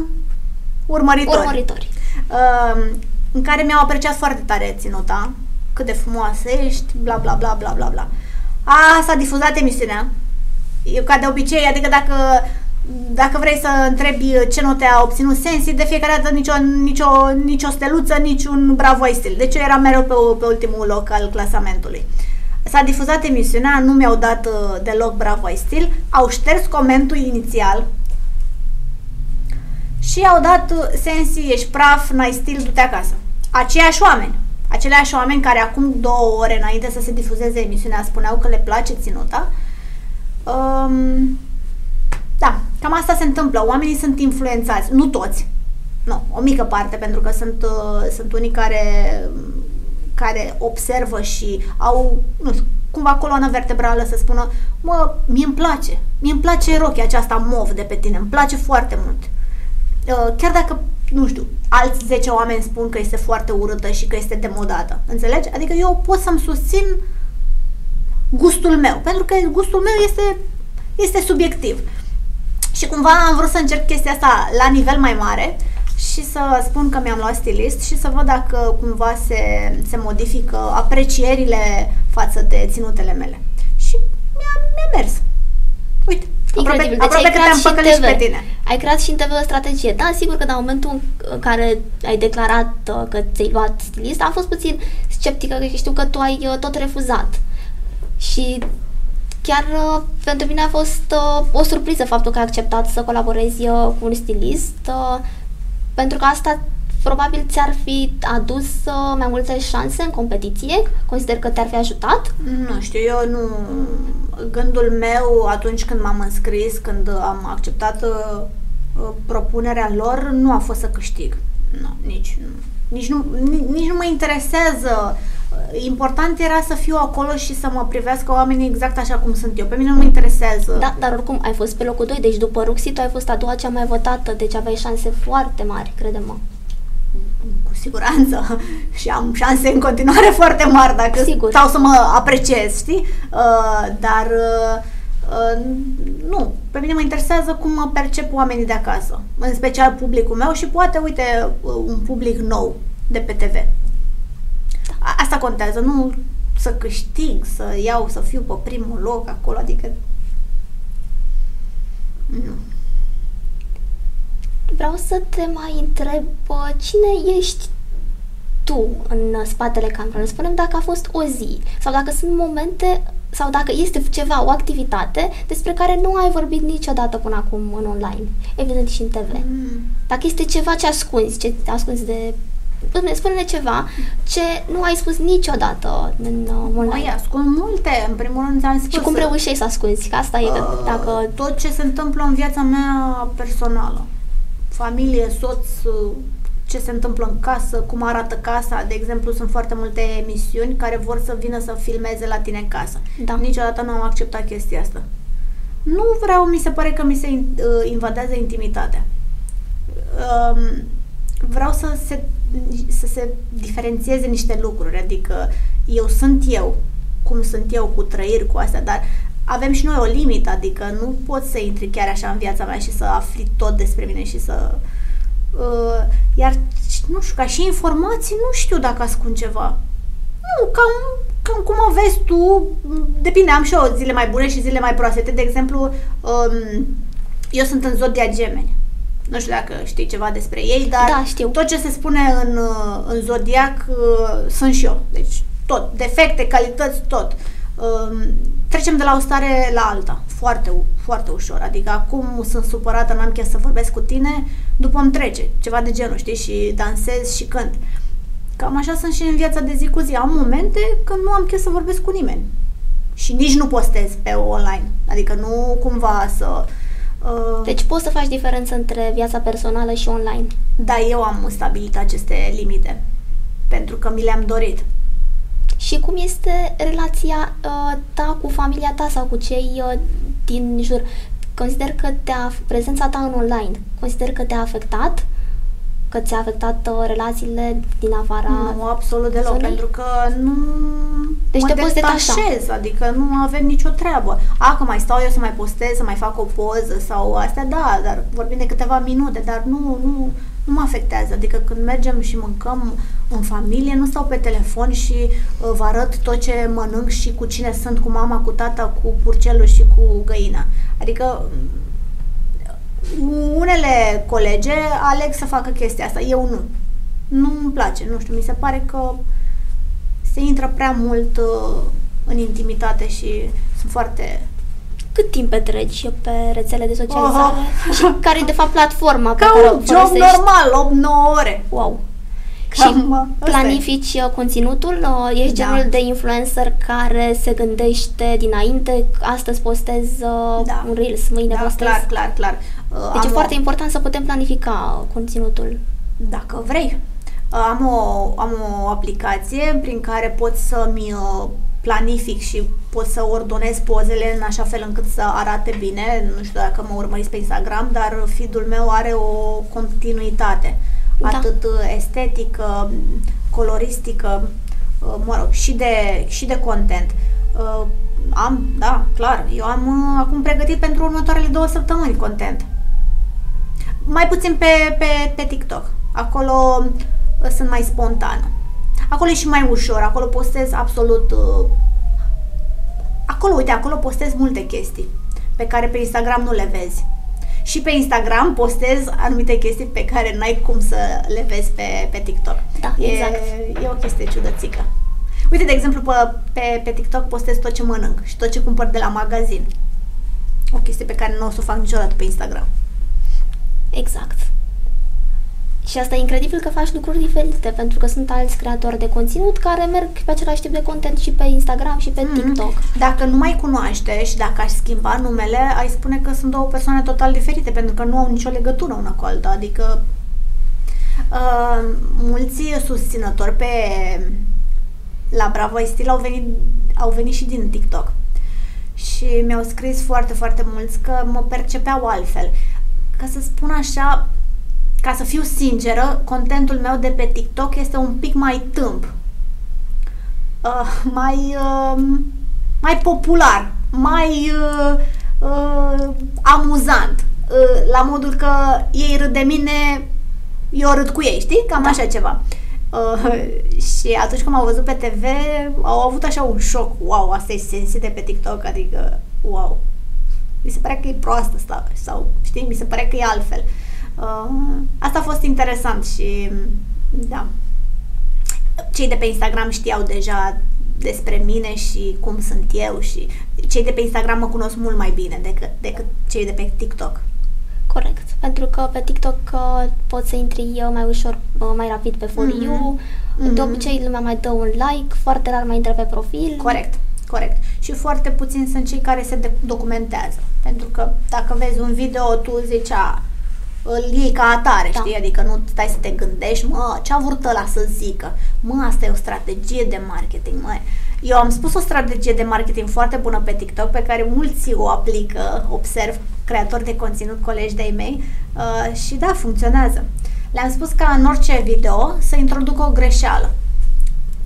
urmăritori.
Urmăritori.
Uh, în care mi-au apreciat foarte tare ținuta, cât de frumoasă ești, bla bla bla bla bla bla. A, s-a difuzat emisiunea. Eu, ca de obicei, adică dacă dacă vrei să întrebi ce note a obținut Sensi, de fiecare dată nicio, nicio, nicio steluță, niciun bravo ai stil. Deci eu eram mereu pe, pe ultimul loc al clasamentului. S-a difuzat emisiunea, nu mi-au dat uh, deloc bravo ai stil, au șters comentul inițial și au dat uh, Sensi, ești praf, n-ai stil, du-te acasă. Aceiași oameni. Aceleași oameni care acum două ore înainte să se difuzeze emisiunea spuneau că le place ținuta. Um, da, cam asta se întâmplă. Oamenii sunt influențați, nu toți. Nu, o mică parte, pentru că sunt, uh, sunt unii care, care observă și au, nu știu, cumva coloană vertebrală să spună, mă, mie îmi place, mie îmi place rochia aceasta mov de pe tine, îmi place foarte mult. Uh, chiar dacă nu știu, alți 10 oameni spun că este foarte urâtă și că este demodată. Înțelegi? Adică eu pot să-mi susțin gustul meu, pentru că gustul meu este, este subiectiv. Și cumva am vrut să încerc chestia asta la nivel mai mare și să spun că mi-am luat stilist și să văd dacă cumva se, se modifică aprecierile față de ținutele mele. Și mi-a, mi-a mers. Uite.
Incredibil. Aproape, deci aproape ai creat că te-am și, TV. și pe tine. Ai creat și în TV o strategie. Da, sigur că la momentul în care ai declarat uh, că ți-ai luat stilist, am fost puțin sceptică, că știu că tu ai uh, tot refuzat. Și chiar uh, pentru mine a fost o surpriză faptul că ai acceptat să colaborezi cu un stilist, pentru că asta probabil ți-ar fi adus mai multe șanse în competiție? Consider că te-ar fi ajutat?
Nu știu, eu nu gândul meu atunci când m-am înscris, când am acceptat uh, uh, propunerea lor, nu a fost să câștig. Nu, nici, nu. Nici, nu, nici, nici nu mă interesează. Important era să fiu acolo și să mă privească oamenii exact așa cum sunt eu. Pe mine nu mă interesează.
Da, dar oricum ai fost pe locul 2, deci după Ruxi tu ai fost a doua cea mai votată, deci aveai șanse foarte mari, crede-mă
cu siguranță și am șanse în continuare foarte mari dacă Sigur. stau să mă apreciez, știi? Uh, dar uh, uh, nu, pe mine mă interesează cum mă percep oamenii de acasă, în special publicul meu și poate, uite, uh, un public nou de pe TV. Asta contează, nu să câștig, să iau, să fiu pe primul loc acolo, adică nu
vreau să te mai întreb cine ești tu în spatele camerei. Spunem dacă a fost o zi sau dacă sunt momente sau dacă este ceva, o activitate despre care nu ai vorbit niciodată până acum în online, evident și în TV. Mm. Dacă este ceva ce ascunzi, ce ascunzi de spune-ne ceva ce nu ai spus niciodată în uh, online. Mai
ascund multe, în primul rând am spus.
Și cum reușești să ascunzi? Că asta uh, e dacă...
Tot ce se întâmplă în viața mea personală familie, soț, ce se întâmplă în casă, cum arată casa. De exemplu, sunt foarte multe emisiuni care vor să vină să filmeze la tine în casă. Da. Niciodată nu am acceptat chestia asta. Nu vreau, mi se pare că mi se uh, invadează intimitatea. Um, vreau să se, să se diferențieze niște lucruri, adică eu sunt eu, cum sunt eu, cu trăiri, cu astea, dar avem și noi o limită, adică nu poți să intri chiar așa în viața mea și să afli tot despre mine și să... Uh, iar, nu știu, ca și informații, nu știu dacă ascund ceva. Nu, cam, cam cum o vezi tu, depinde, am și eu zile mai bune și zile mai proaste. De exemplu, um, eu sunt în zodia gemeni. Nu știu dacă știi ceva despre ei, dar
da, știu.
tot ce se spune în, uh, în zodiac uh, sunt și eu. Deci tot, defecte, calități, tot. Um, trecem de la o stare la alta, foarte, foarte ușor. Adică acum sunt supărată, n-am chef să vorbesc cu tine, după îmi trece, ceva de genul, știi, și dansez și cânt. Cam așa sunt și în viața de zi cu zi. Am momente când nu am chef să vorbesc cu nimeni. Și nici nu postez pe online. Adică nu cumva să...
Uh... Deci poți să faci diferență între viața personală și online.
Da, eu am stabilit aceste limite. Pentru că mi le-am dorit.
Și cum este relația uh, ta cu familia ta sau cu cei uh, din jur? Consider că te-a, prezența ta în online, consider că te-a afectat? Că ți-a afectat uh, relațiile din afara
Nu, absolut deloc, zonei? pentru că nu
deci mă te poți
detașez, adică nu avem nicio treabă. A, că mai stau eu să mai postez, să mai fac o poză sau astea, da, dar vorbim de câteva minute, dar nu, nu, nu mă afectează. Adică când mergem și mâncăm în familie, nu stau pe telefon și uh, vă arăt tot ce mănânc și cu cine sunt, cu mama, cu tata, cu purcelul și cu găina. Adică mm, unele colege aleg să facă chestia asta, eu nu. Nu îmi place, nu știu, mi se pare că se intră prea mult uh, în intimitate și sunt foarte
cât timp petreci pe rețele de socializare oh. și care e de fapt platforma
Ca
pe care
un o job normal, 8-9 ore.
Wow. Cam și planifici e. Uh, conținutul? Uh, ești da. genul de influencer care se gândește dinainte, astăzi postez uh, da. un Reels, mâine
da,
postez?
clar, clar, clar.
Deci Am e o... foarte important să putem planifica conținutul.
Dacă vrei. Am o, am o aplicație prin care pot să-mi planific și pot să ordonez pozele în așa fel încât să arate bine. Nu știu dacă mă urmăriți pe Instagram, dar feed-ul meu are o continuitate. Da. Atât estetică, coloristică, uh, mă rog, și de, și de content. Uh, am, da, clar, eu am uh, acum pregătit pentru următoarele două săptămâni content. Mai puțin pe, pe, pe TikTok. Acolo sunt mai spontană. Acolo e și mai ușor, acolo postez absolut... Uh, acolo, uite, acolo postez multe chestii pe care pe Instagram nu le vezi. Și pe Instagram postez anumite chestii pe care n-ai cum să le vezi pe, pe TikTok.
Da,
e,
exact.
E o chestie ciudățică. Uite, de exemplu, pe, pe, pe TikTok postez tot ce mănânc și tot ce cumpăr de la magazin. O chestie pe care nu o să o fac niciodată pe Instagram.
Exact. Și asta e incredibil că faci lucruri diferite, pentru că sunt alți creatori de conținut care merg pe același tip de content și pe Instagram și pe mm-hmm. TikTok.
Dacă nu mai cunoaște și dacă aș schimba numele, ai spune că sunt două persoane total diferite, pentru că nu au nicio legătură una cu alta. Adică uh, mulți susținători pe la Bravo Stil au venit, au venit și din TikTok. Și mi-au scris foarte, foarte mulți că mă percepeau altfel. Ca să spun așa, ca să fiu sinceră, contentul meu de pe TikTok este un pic mai tâmp, uh, mai, uh, mai popular, mai uh, uh, amuzant, uh, la modul că ei râd de mine, eu râd cu ei, știi? Cam da. așa ceva. Uh, și atunci când m-au văzut pe TV, au avut așa un șoc. Wow, asta e sensi de pe TikTok, adică, wow. Mi se pare că e proastă asta, sau, știi, mi se pare că e altfel. Uh, Uh, asta a fost interesant și da. Cei de pe Instagram știau deja despre mine și cum sunt eu și cei de pe Instagram mă cunosc mult mai bine decât, decât cei de pe TikTok.
Corect, pentru că pe TikTok uh, poți să intri eu mai ușor, uh, mai rapid pe For mm-hmm. You, mm-hmm. de obicei lumea mai dă un like, foarte rar mai intră pe profil.
Corect, corect. Și foarte puțini sunt cei care se documentează. Pentru că dacă vezi un video, tu zici, a, îl iei ca atare, da. știi? Adică nu stai să te gândești, mă, ce-a vrut ăla să zică? Mă, asta e o strategie de marketing, mă. Eu am spus o strategie de marketing foarte bună pe TikTok, pe care mulți o aplică, observ, creatori de conținut, colegi de-ai mei, uh, și da, funcționează. Le-am spus ca în orice video să introducă o greșeală.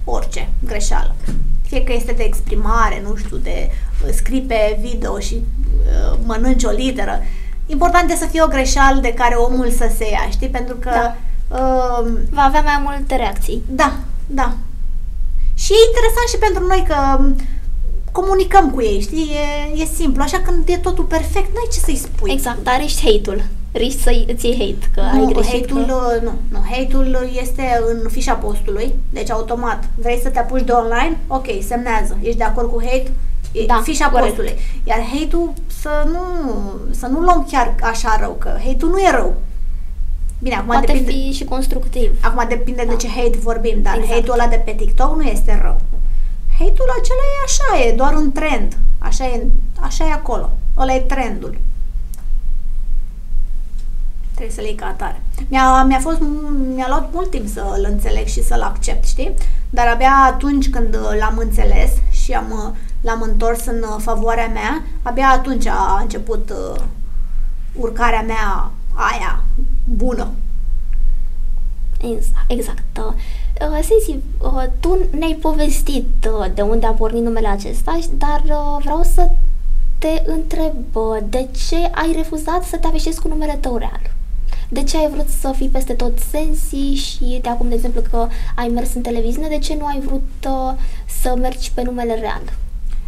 Orice greșeală. Fie că este de exprimare, nu știu, de uh, scrii pe video și uh, mănânci o literă. Uh, important e să fie o greșeală de care omul să se ia, știi? Pentru că... Da.
Uh, Va avea mai multe reacții.
Da, da. Și e interesant și pentru noi că um, comunicăm cu ei, știi? E, e simplu. Așa când e totul perfect, n-ai ce să-i spui.
Exact, dar ești hate-ul. Riști să îți iei hate, că nu, ai greșit.
Hate-ul, că... nu, nu, hate-ul este în fișa postului, deci automat. Vrei să te apuci de online? Ok, semnează. Ești de acord cu hate? Da, fișa corect. postului. Iar hate-ul să nu, să nu luăm chiar așa rău, că hate-ul nu e rău.
Bine, acum Poate depinde, fi și constructiv.
Acum depinde da. de ce hate vorbim, dar exact. hate-ul ăla de pe TikTok nu este rău. Hate-ul acela e așa, e doar un trend. Așa e, așa e acolo. Ăla e trendul. Trebuie să le iei ca atare. Mi-a, mi-a, fost, mi-a luat mult timp să-l înțeleg și să-l accept, știi? Dar abia atunci când l-am înțeles și am, l-am întors în favoarea mea, abia atunci a început uh, urcarea mea aia bună.
Exact. exact. Uh, Sensi, uh, tu ne-ai povestit uh, de unde a pornit numele acesta, dar uh, vreau să te întreb uh, de ce ai refuzat să te aveșezi cu numele tău real? De ce ai vrut să fii peste tot Sensi și de acum, de exemplu, că ai mers în televiziune, de ce nu ai vrut uh, să mergi pe numele real?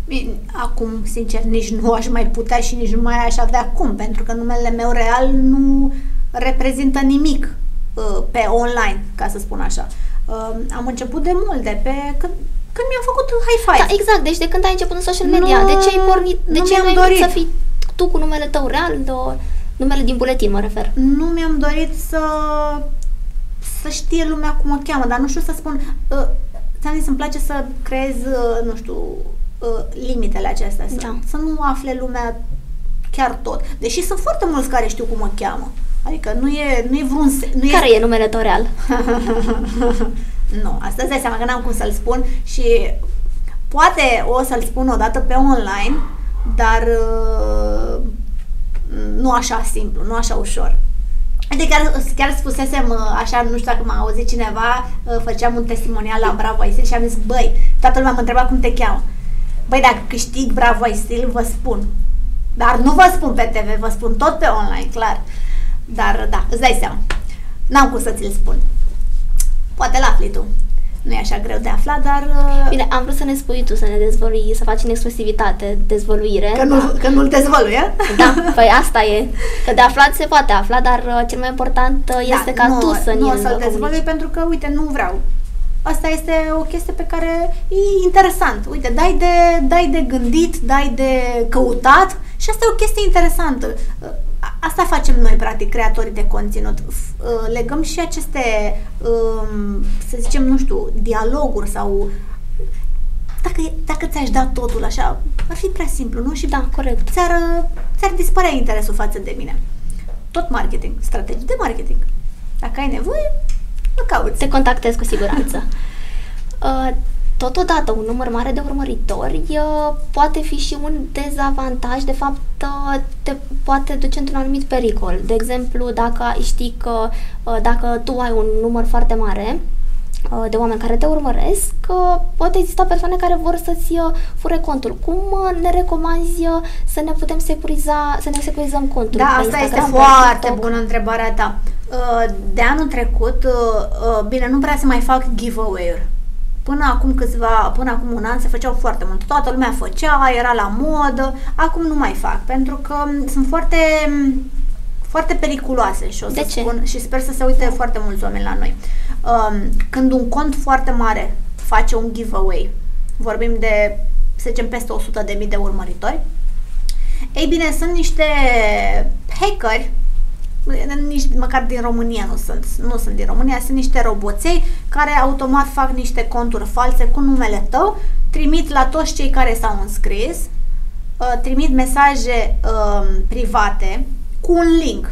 Bine, acum, sincer, nici nu aș mai putea și nici nu mai aș avea cum, pentru că numele meu real nu reprezintă nimic uh, pe online, ca să spun așa. Uh, am început de mult, de pe când, când mi-am făcut high five.
Da, exact, deci de când ai început în social media, nu, de ce ai pornit, de ce ai dorit să fii tu cu numele tău real, de numele din buletin, mă refer.
Nu mi-am dorit să să știe lumea cum o cheamă, dar nu știu să spun, uh, ți-am zis, îmi place să creez, uh, nu știu, uh, limitele acestea, să, da. să nu afle lumea chiar tot. Deși sunt foarte mulți care știu cum o cheamă. Adică nu e, nu e vreun... Nu
care e, e numele tău real?
nu, asta îți dai seama că n-am cum să-l spun și poate o să-l spun odată pe online, dar uh, nu așa simplu, nu așa ușor. Adică chiar, chiar spusesem, uh, așa, nu știu dacă m-a auzit cineva, uh, făceam un testimonial la Bravo Isil și am zis, băi, toată lumea mă întreba cum te cheamă. Băi, dacă câștig Bravo Isil, vă spun. Dar nu vă spun pe TV, vă spun tot pe online, clar. Dar da, îți dai seama. N-am cum să ți-l spun. Poate l afli tu. Nu e așa greu de aflat, dar...
Uh, Bine, am vrut să ne spui tu, să ne dezvolui, să faci în exclusivitate dezvoluire.
Că, nu, da. că nu-l dezvolui, a?
Da, păi asta e. Că de aflat se poate afla, dar uh, cel mai important uh, da, este ca nu, tu să
nu să-l dezvolui pentru că, uite, nu vreau. Asta este o chestie pe care e interesant. Uite, dai de, dai de gândit, dai de căutat și asta e o chestie interesantă asta facem noi, practic, creatorii de conținut. Uh, legăm și aceste, um, să zicem, nu știu, dialoguri sau dacă, dacă ți-aș da totul așa, ar fi prea simplu, nu?
Și da, corect.
Ți-ar, ți-ar dispărea interesul față de mine. Tot marketing, strategii de marketing. Dacă ai nevoie, mă cauți.
Te contactez cu siguranță. uh, Totodată, un număr mare de urmăritori uh, poate fi și un dezavantaj, de fapt uh, te poate duce într-un anumit pericol. De exemplu, dacă știi că uh, dacă tu ai un număr foarte mare de oameni care te urmăresc, pot exista persoane care vor să-ți fure contul. Cum ne recomanzi să ne putem securiza, să ne securizăm contul?
Da, asta este foarte bună întrebarea ta. De anul trecut, bine, nu prea să mai fac giveaway-uri Până acum câțiva, până acum un an se făceau foarte mult. Toată lumea făcea, era la modă. Acum nu mai fac, pentru că sunt foarte foarte periculoase și o să
De
ce? spun și sper să se uite foarte mulți oameni la noi. Um, când un cont foarte mare face un giveaway, vorbim de, să zicem, peste 100.000 de urmăritori, ei bine, sunt niște hackeri nici măcar din România nu sunt, nu sunt din România, sunt niște roboței care automat fac niște conturi false cu numele tău, trimit la toți cei care s-au înscris, uh, trimit mesaje uh, private cu un link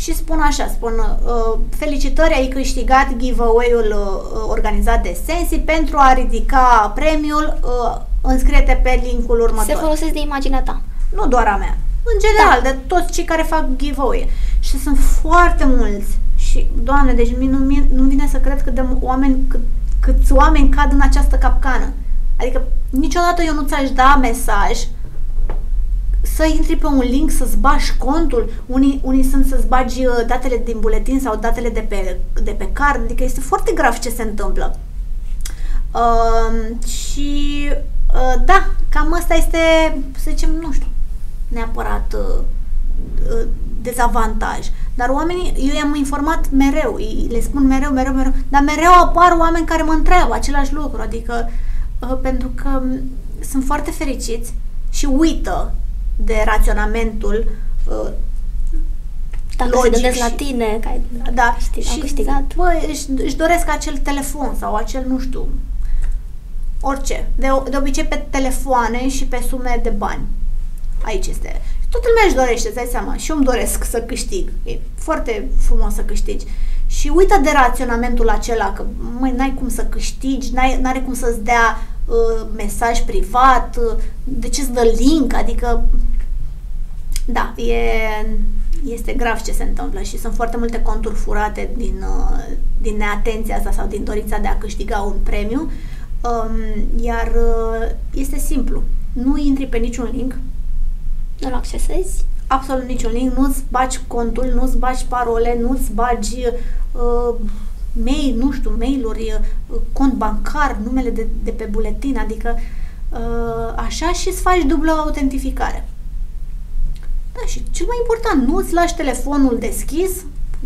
și spun așa, spun uh, felicitări, ai câștigat giveaway-ul uh, organizat de Sensi pentru a ridica premiul, uh, înscrie-te pe linkul următor.
Se folosesc de imaginea ta.
Nu doar a mea în general, da. de toți cei care fac giveaway. Și sunt foarte mulți. Și, doamne, deci nu, nu vine să cred cât de oameni, cât, câți oameni cad în această capcană. Adică niciodată eu nu ți-aș da mesaj să intri pe un link, să-ți bagi contul, unii, unii sunt să-ți bagi uh, datele din buletin sau datele de pe, de pe card, adică este foarte grav ce se întâmplă. Uh, și uh, da, cam asta este, să zicem, nu știu, neapărat uh, uh, dezavantaj. Dar oamenii, eu i-am informat mereu, le spun mereu, mereu, mereu, dar mereu apar oameni care mă întreabă același lucru, adică uh, pentru că sunt foarte fericiți și uită de raționamentul uh,
dacă
logic
se gândesc
și-
la tine, că ai
da,
câștig,
și
am câștigat.
Bă, își, își doresc acel telefon sau acel, nu știu, orice. De, de obicei pe telefoane și pe sume de bani. Aici este. Toată lumea își dorește, îți dai seama. Și eu îmi doresc să câștig. E foarte frumos să câștigi. Și uită de raționamentul acela că, măi, n-ai cum să câștigi, n-ai, n-are cum să-ți dea uh, mesaj privat, uh, de ce îți dă link, adică da, e, este grav ce se întâmplă și sunt foarte multe conturi furate din, uh, din neatenția asta sau din dorința de a câștiga un premiu. Um, iar uh, este simplu. Nu intri pe niciun link,
Nu-l accesezi?
absolut niciun link, nu-ți bagi contul, nu-ți bagi parole, nu-ți bagi uh, mail, nu știu, mail-uri, uh, cont bancar, numele de, de pe buletin, adică uh, așa și îți faci dublă autentificare. Da, și cel mai important, nu-ți lași telefonul deschis,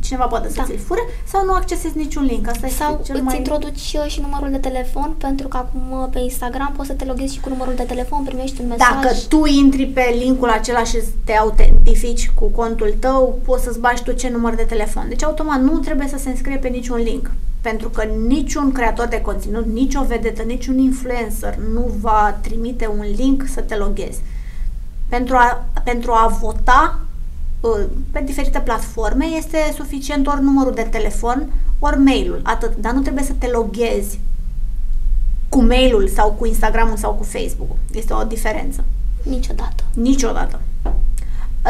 cineva poate să
Da.
ți-l fure, sau nu accesezi niciun link. Asta
Sau
este cel
îți
mai...
introduci uh, și numărul de telefon, pentru că acum uh, pe Instagram poți să te loghezi și cu numărul de telefon, primești un mesaj.
Dacă tu intri pe linkul acela și te autentifici cu contul tău, poți să-ți bagi tu ce număr de telefon. Deci, automat, nu trebuie să se înscrie pe niciun link. Pentru că niciun creator de conținut, nici o vedetă, niciun influencer nu va trimite un link să te loghezi. Pentru a, pentru a vota uh, pe diferite platforme este suficient ori numărul de telefon, ori mailul, atât. Dar nu trebuie să te loghezi cu mailul sau cu Instagramul sau cu Facebook-ul. Este o diferență.
Niciodată.
Niciodată.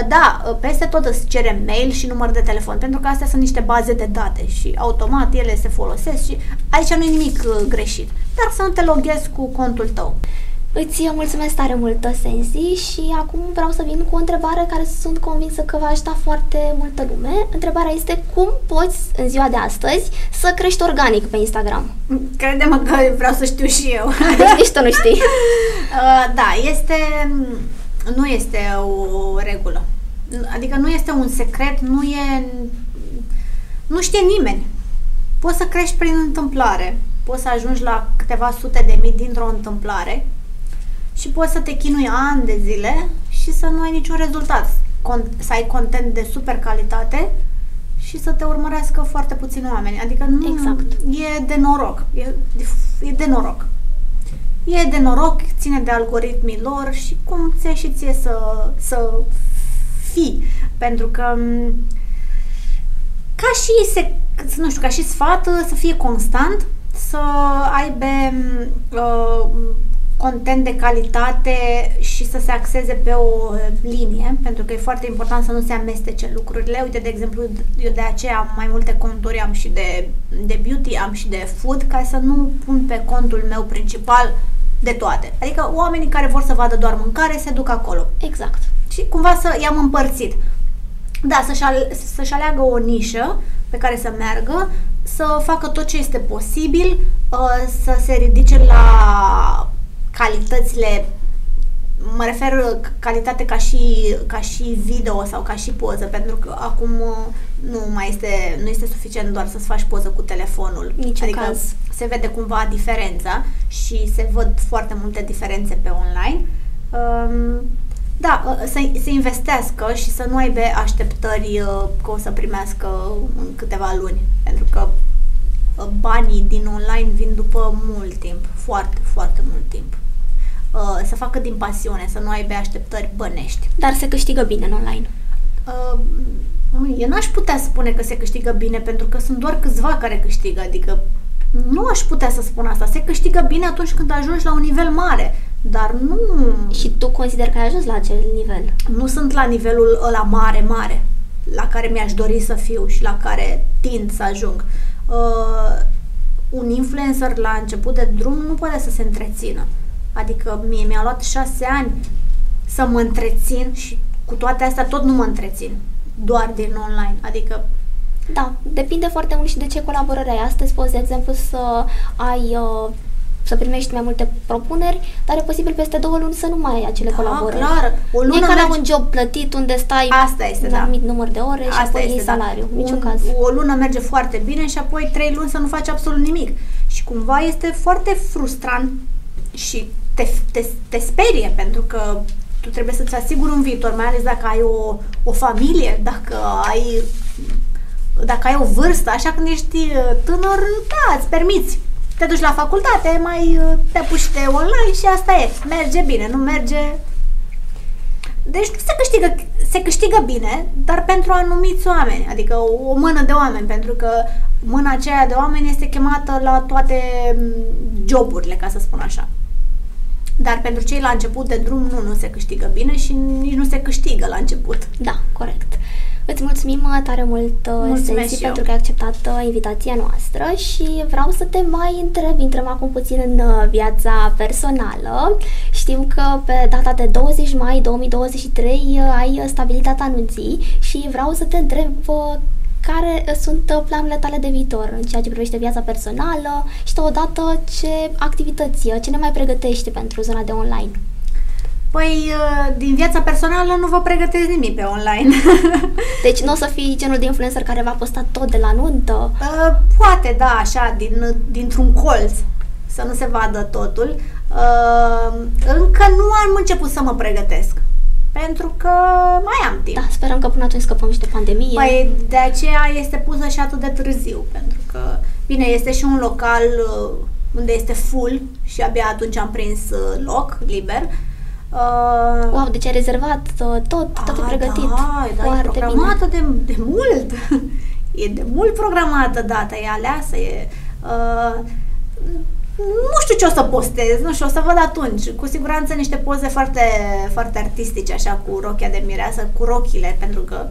Da, peste tot îți cere mail și număr de telefon, pentru că astea sunt niște baze de date și automat ele se folosesc și aici nu e nimic uh, greșit. Dar să nu te loghezi cu contul tău.
Îți mulțumesc tare mult, Sensi, și acum vreau să vin cu o întrebare care sunt convinsă că va ajuta foarte multă lume. Întrebarea este cum poți, în ziua de astăzi, să crești organic pe Instagram?
Crede-mă că vreau să știu și eu.
Deci nici tu nu știi.
Uh, da, este, nu este o regulă. Adică nu este un secret, nu e, nu știe nimeni. Poți să crești prin întâmplare, poți să ajungi la câteva sute de mii dintr-o întâmplare și poți să te chinui ani de zile și să nu ai niciun rezultat. Con- să ai content de super calitate și să te urmărească foarte puțini oameni. Adică nu
Exact.
e de noroc. E, e de noroc. E de noroc, ține de algoritmii lor și cum ți și ție să, să fii. Pentru că m, ca și, se, nu știu, ca și sfat să fie constant, să aibă m, uh, content de calitate și să se axeze pe o linie, pentru că e foarte important să nu se amestece lucrurile. Uite, de exemplu, eu de aceea am mai multe conturi, am și de, de beauty, am și de food, ca să nu pun pe contul meu principal de toate. Adică oamenii care vor să vadă doar mâncare se duc acolo.
Exact.
Și cumva să i-am împărțit. Da, să-și, ale- să-și aleagă o nișă pe care să meargă, să facă tot ce este posibil, uh, să se ridice la calitățile mă refer uh, calitate ca și, ca și video sau ca și poză, pentru că acum uh, nu mai este, nu este suficient doar să-ți faci poză cu telefonul.
Niciun
adică
caz.
se vede cumva diferența și se văd foarte multe diferențe pe online. Um, da, uh, să, să investească și să nu aibă așteptări uh, că o să primească în câteva luni, pentru că uh, banii din online vin după mult timp, foarte, foarte mult timp. Uh, Să facă din pasiune, să nu aibă așteptări bănești.
Dar se câștigă bine în online.
Uh, eu n-aș putea spune că se câștigă bine pentru că sunt doar câțiva care câștigă, adică nu aș putea să spun asta. Se câștigă bine atunci când ajungi la un nivel mare, dar nu,
Și tu consider că ai ajuns la acel nivel.
nu sunt la nivelul ăla mare, mare, la care mi-aș dori să fiu și la care tind să ajung. Uh, un influencer la început de drum nu poate să se întrețină. Adică mie mi-a luat șase ani să mă întrețin și cu toate astea tot nu mă întrețin. Doar din online. Adică
Da, depinde foarte mult și de ce colaborări ai. Astăzi poți, de exemplu, să ai uh, să primești mai multe propuneri, dar e posibil peste două luni să nu mai ai acele
Da,
colaborări.
clar. O
nu e
lună
ca la
merge-
un job plătit unde stai
Asta este,
un
da.
anumit număr de ore și apoi iei salariu.
da.
Niciun
Un-
caz.
O lună merge foarte bine și apoi trei luni să nu faci absolut nimic. Și cumva este foarte frustrant și te, te, te sperie pentru că tu trebuie să-ți asiguri un viitor, mai ales dacă ai o, o familie, dacă ai dacă ai o vârstă, așa când ești uh, tânăr, da, îți permiți. Te duci la facultate, mai uh, te apuci de online și asta e. Merge bine, nu merge... Deci nu se câștigă, se câștigă bine, dar pentru anumiți oameni, adică o, o mână de oameni, pentru că mâna aceea de oameni este chemată la toate mm, joburile, ca să spun așa. Dar pentru cei la început de drum nu, nu se câștigă bine și nici nu se câștigă la început.
Da, corect. Îți mulțumim uh, tare mult, uh, Sensi, pentru că ai acceptat uh, invitația noastră și vreau să te mai întreb, intrăm acum puțin în viața personală. Știm că pe data de 20 mai 2023 ai stabilit data anunții și vreau să te întreb care sunt planurile tale de viitor în ceea ce privește viața personală și totodată ce activități, ce ne mai pregătești pentru zona de online?
Păi, uh, din viața personală nu vă pregătesc nimic pe online.
deci nu o să fii genul de influencer care va posta tot de la nuntă?
Uh, poate, da, așa, din, dintr-un colț, să nu se vadă totul. Uh, încă nu am început să mă pregătesc. Pentru că mai am timp.
Da, sperăm că până atunci scăpăm și de pandemie.
Păi de aceea este pusă și atât de târziu, pentru că, bine, este și un local uh, unde este full și abia atunci am prins uh, loc liber. Uh,
Uh, wow, deci ai rezervat uh, tot, tot e pregătit.
Da, da, e programată de, de mult. e de mult programată data, e aleasă, e... Uh, nu știu ce o să postez, nu știu, o să văd atunci. Cu siguranță niște poze foarte, foarte artistice, așa, cu rochia de mireasă, cu rochile, pentru că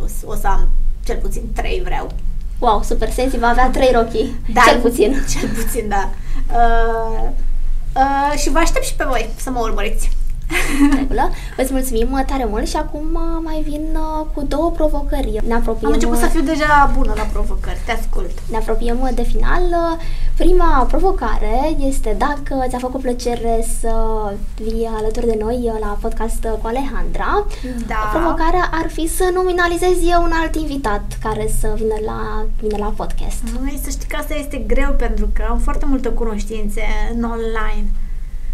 o, o să am cel puțin trei vreau.
Wow, super sensi, va avea trei rochii, da, cel puțin.
Cel puțin, da. Uh, uh, și vă aștept și pe voi să mă urmăriți
regulă. Îți mulțumim tare mult și acum uh, mai vin uh, cu două provocări.
Ne apropiem... Am început să uh, fiu deja bună la provocări, te ascult.
Ne apropiem de final. Prima provocare este dacă ți-a făcut plăcere să vii alături de noi la podcast cu Alejandra.
Da.
Provocarea ar fi să nominalizezi un alt invitat care să vină la, vină la podcast.
Măi, să știi că asta este greu pentru că am foarte multă cunoștințe în online.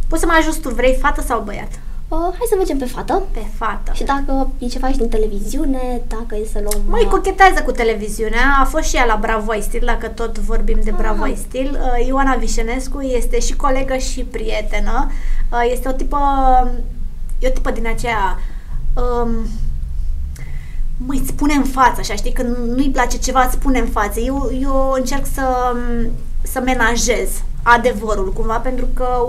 Poți să mă ajuți tu, vrei fată sau băiat?
Uh, hai să mergem pe fată.
Pe fată.
Și dacă e ceva și din televiziune, dacă e să luăm...
Mai uh, cochetează cu televiziunea, a fost și ea la Bravo Stil, dacă tot vorbim de Bravo ah. Stil. Uh, Ioana Vișenescu este și colegă și prietenă. Uh, este o tipă... E o tipă din aceea... Um, măi, îți spune în față, așa, știi, când nu-i place ceva, îți spune în față. Eu, eu încerc să, să menajez adevărul, cumva, pentru că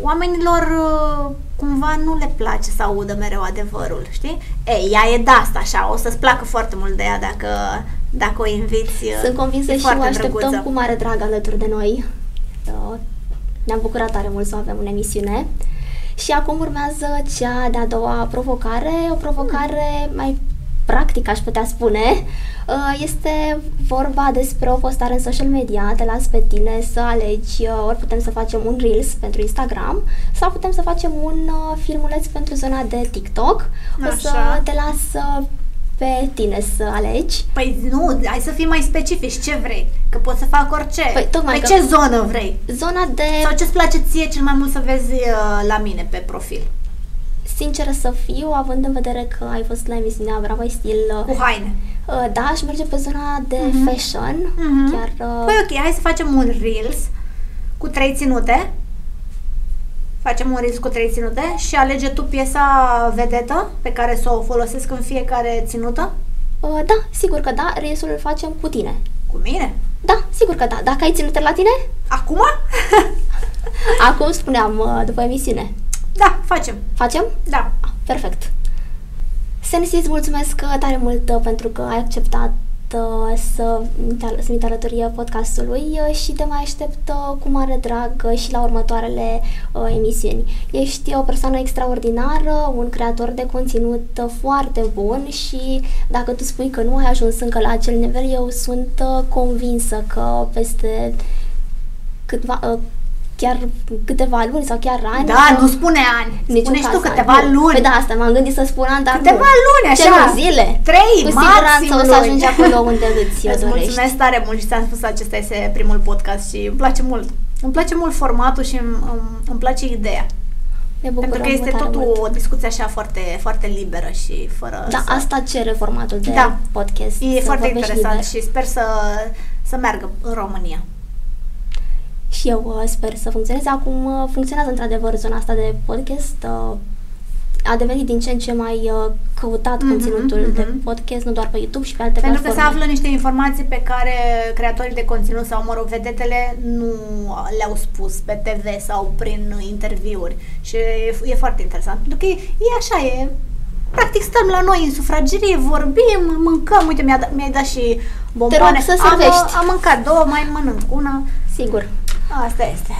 oamenilor uh, cumva nu le place să audă mereu adevărul, știi? Ei, ea e de asta, așa, o să-ți placă foarte mult de ea dacă, dacă o inviți. Uh,
Sunt convinsă și o așteptăm drăguță. cu mare drag alături de noi. Uh, ne-am bucurat tare mult să o avem în emisiune. Și acum urmează cea de-a doua provocare, o provocare mai practic, aș putea spune, uh, este vorba despre o postare în social media. Te las pe tine să alegi, uh, ori putem să facem un Reels pentru Instagram sau putem să facem un uh, filmuleț pentru zona de TikTok. Așa. O să te las pe tine să alegi.
Păi nu, hai să fii mai specific. Ce vrei? Că pot să fac orice. Păi, tocmai pe ce zonă vrei?
Zona de...
Sau ce-ți place ție cel mai mult să vezi uh, la mine pe profil?
Sinceră să fiu, având în vedere că ai fost la emisiunea Bravo Stil...
Cu haine.
Uh, da, aș merge pe zona de uh-huh. fashion. Uh-huh. Chiar, uh...
Păi ok, hai să facem un Reels cu trei ținute. Facem un Reels cu trei ținute și alege tu piesa vedetă pe care să o folosesc în fiecare ținută?
Uh, da, sigur că da, Reelsul îl facem cu tine.
Cu mine?
Da, sigur că da. Dacă ai ținute la tine?
Acum?
Acum spuneam, uh, după emisiune.
Da, facem.
Facem?
Da.
Ah, perfect. Sensi, îți mulțumesc tare mult uh, pentru că ai acceptat uh, să, să mi alături podcastului uh, și te mai aștept cu mare drag și la următoarele emisiuni. Ești o persoană extraordinară, un creator de conținut foarte bun și dacă tu spui că nu ai ajuns încă la acel nivel, eu sunt convinsă că peste câtva, chiar câteva luni sau chiar ani.
Da, sau... nu spune ani. Spune și tu câteva ani. luni.
Păi da, asta m-am gândit să spun ani, dar
Câteva nu. luni, așa.
Câteva zile.
Trei,
Cu siguranță o să ajungi acolo unde îți
Îți mulțumesc tare mult și ți-am spus acesta este primul podcast și îmi place mult. îmi place mult formatul și îmi, îmi, îmi place ideea.
Ne
Pentru că este totul mult. o discuție așa foarte, foarte liberă și fără
Da,
să...
asta cere formatul de da. podcast.
E foarte interesant liber. și sper să, să meargă în România.
Și eu uh, sper să funcționeze. Acum uh, funcționează într-adevăr zona asta de podcast. Uh, a devenit din ce în ce mai uh, căutat mm-hmm, conținutul mm-hmm. de podcast, nu doar pe YouTube și pe alte
Pentru
platforme.
că se află niște informații pe care creatorii de conținut sau, mă rog, vedetele nu le-au spus pe TV sau prin interviuri și e, e foarte interesant. Pentru că e, e așa, e Practic stăm la noi în sufragerie, vorbim, mâncăm, uite, mi-a, mi-ai dat și bomboane.
Te rog să am,
am mâncat două, mai mănânc una.
Sigur.
Asta este.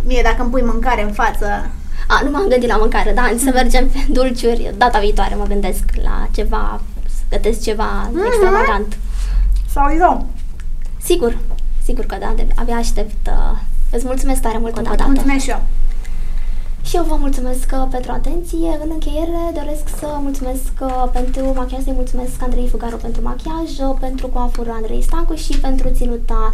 Mie dacă îmi pui mâncare în față,
a, nu m-am gândit la mâncare, da, să mergem pe dulciuri. Data viitoare mă gândesc la ceva, să gătesc ceva mm-hmm. extravagant.
Sau eu.
Sigur, sigur că da, de, abia aștept. Uh, îți mulțumesc tare mult încă o dată.
Mulțumesc și eu.
Și eu vă mulțumesc uh, pentru atenție. În încheiere doresc să mulțumesc uh, pentru machiaj, să-i mulțumesc Andrei Fugaru pentru machiaj, uh, pentru coafură Andrei Stancu și pentru ținuta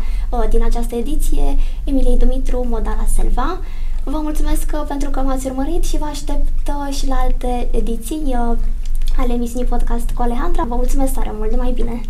din această ediție Emiliei Dumitru, Modala Selva. Vă mulțumesc uh, pentru că m-ați urmărit și vă aștept uh, și la alte ediții uh, ale emisiunii podcast cu Alejandra. Vă mulțumesc tare mult, de mai bine!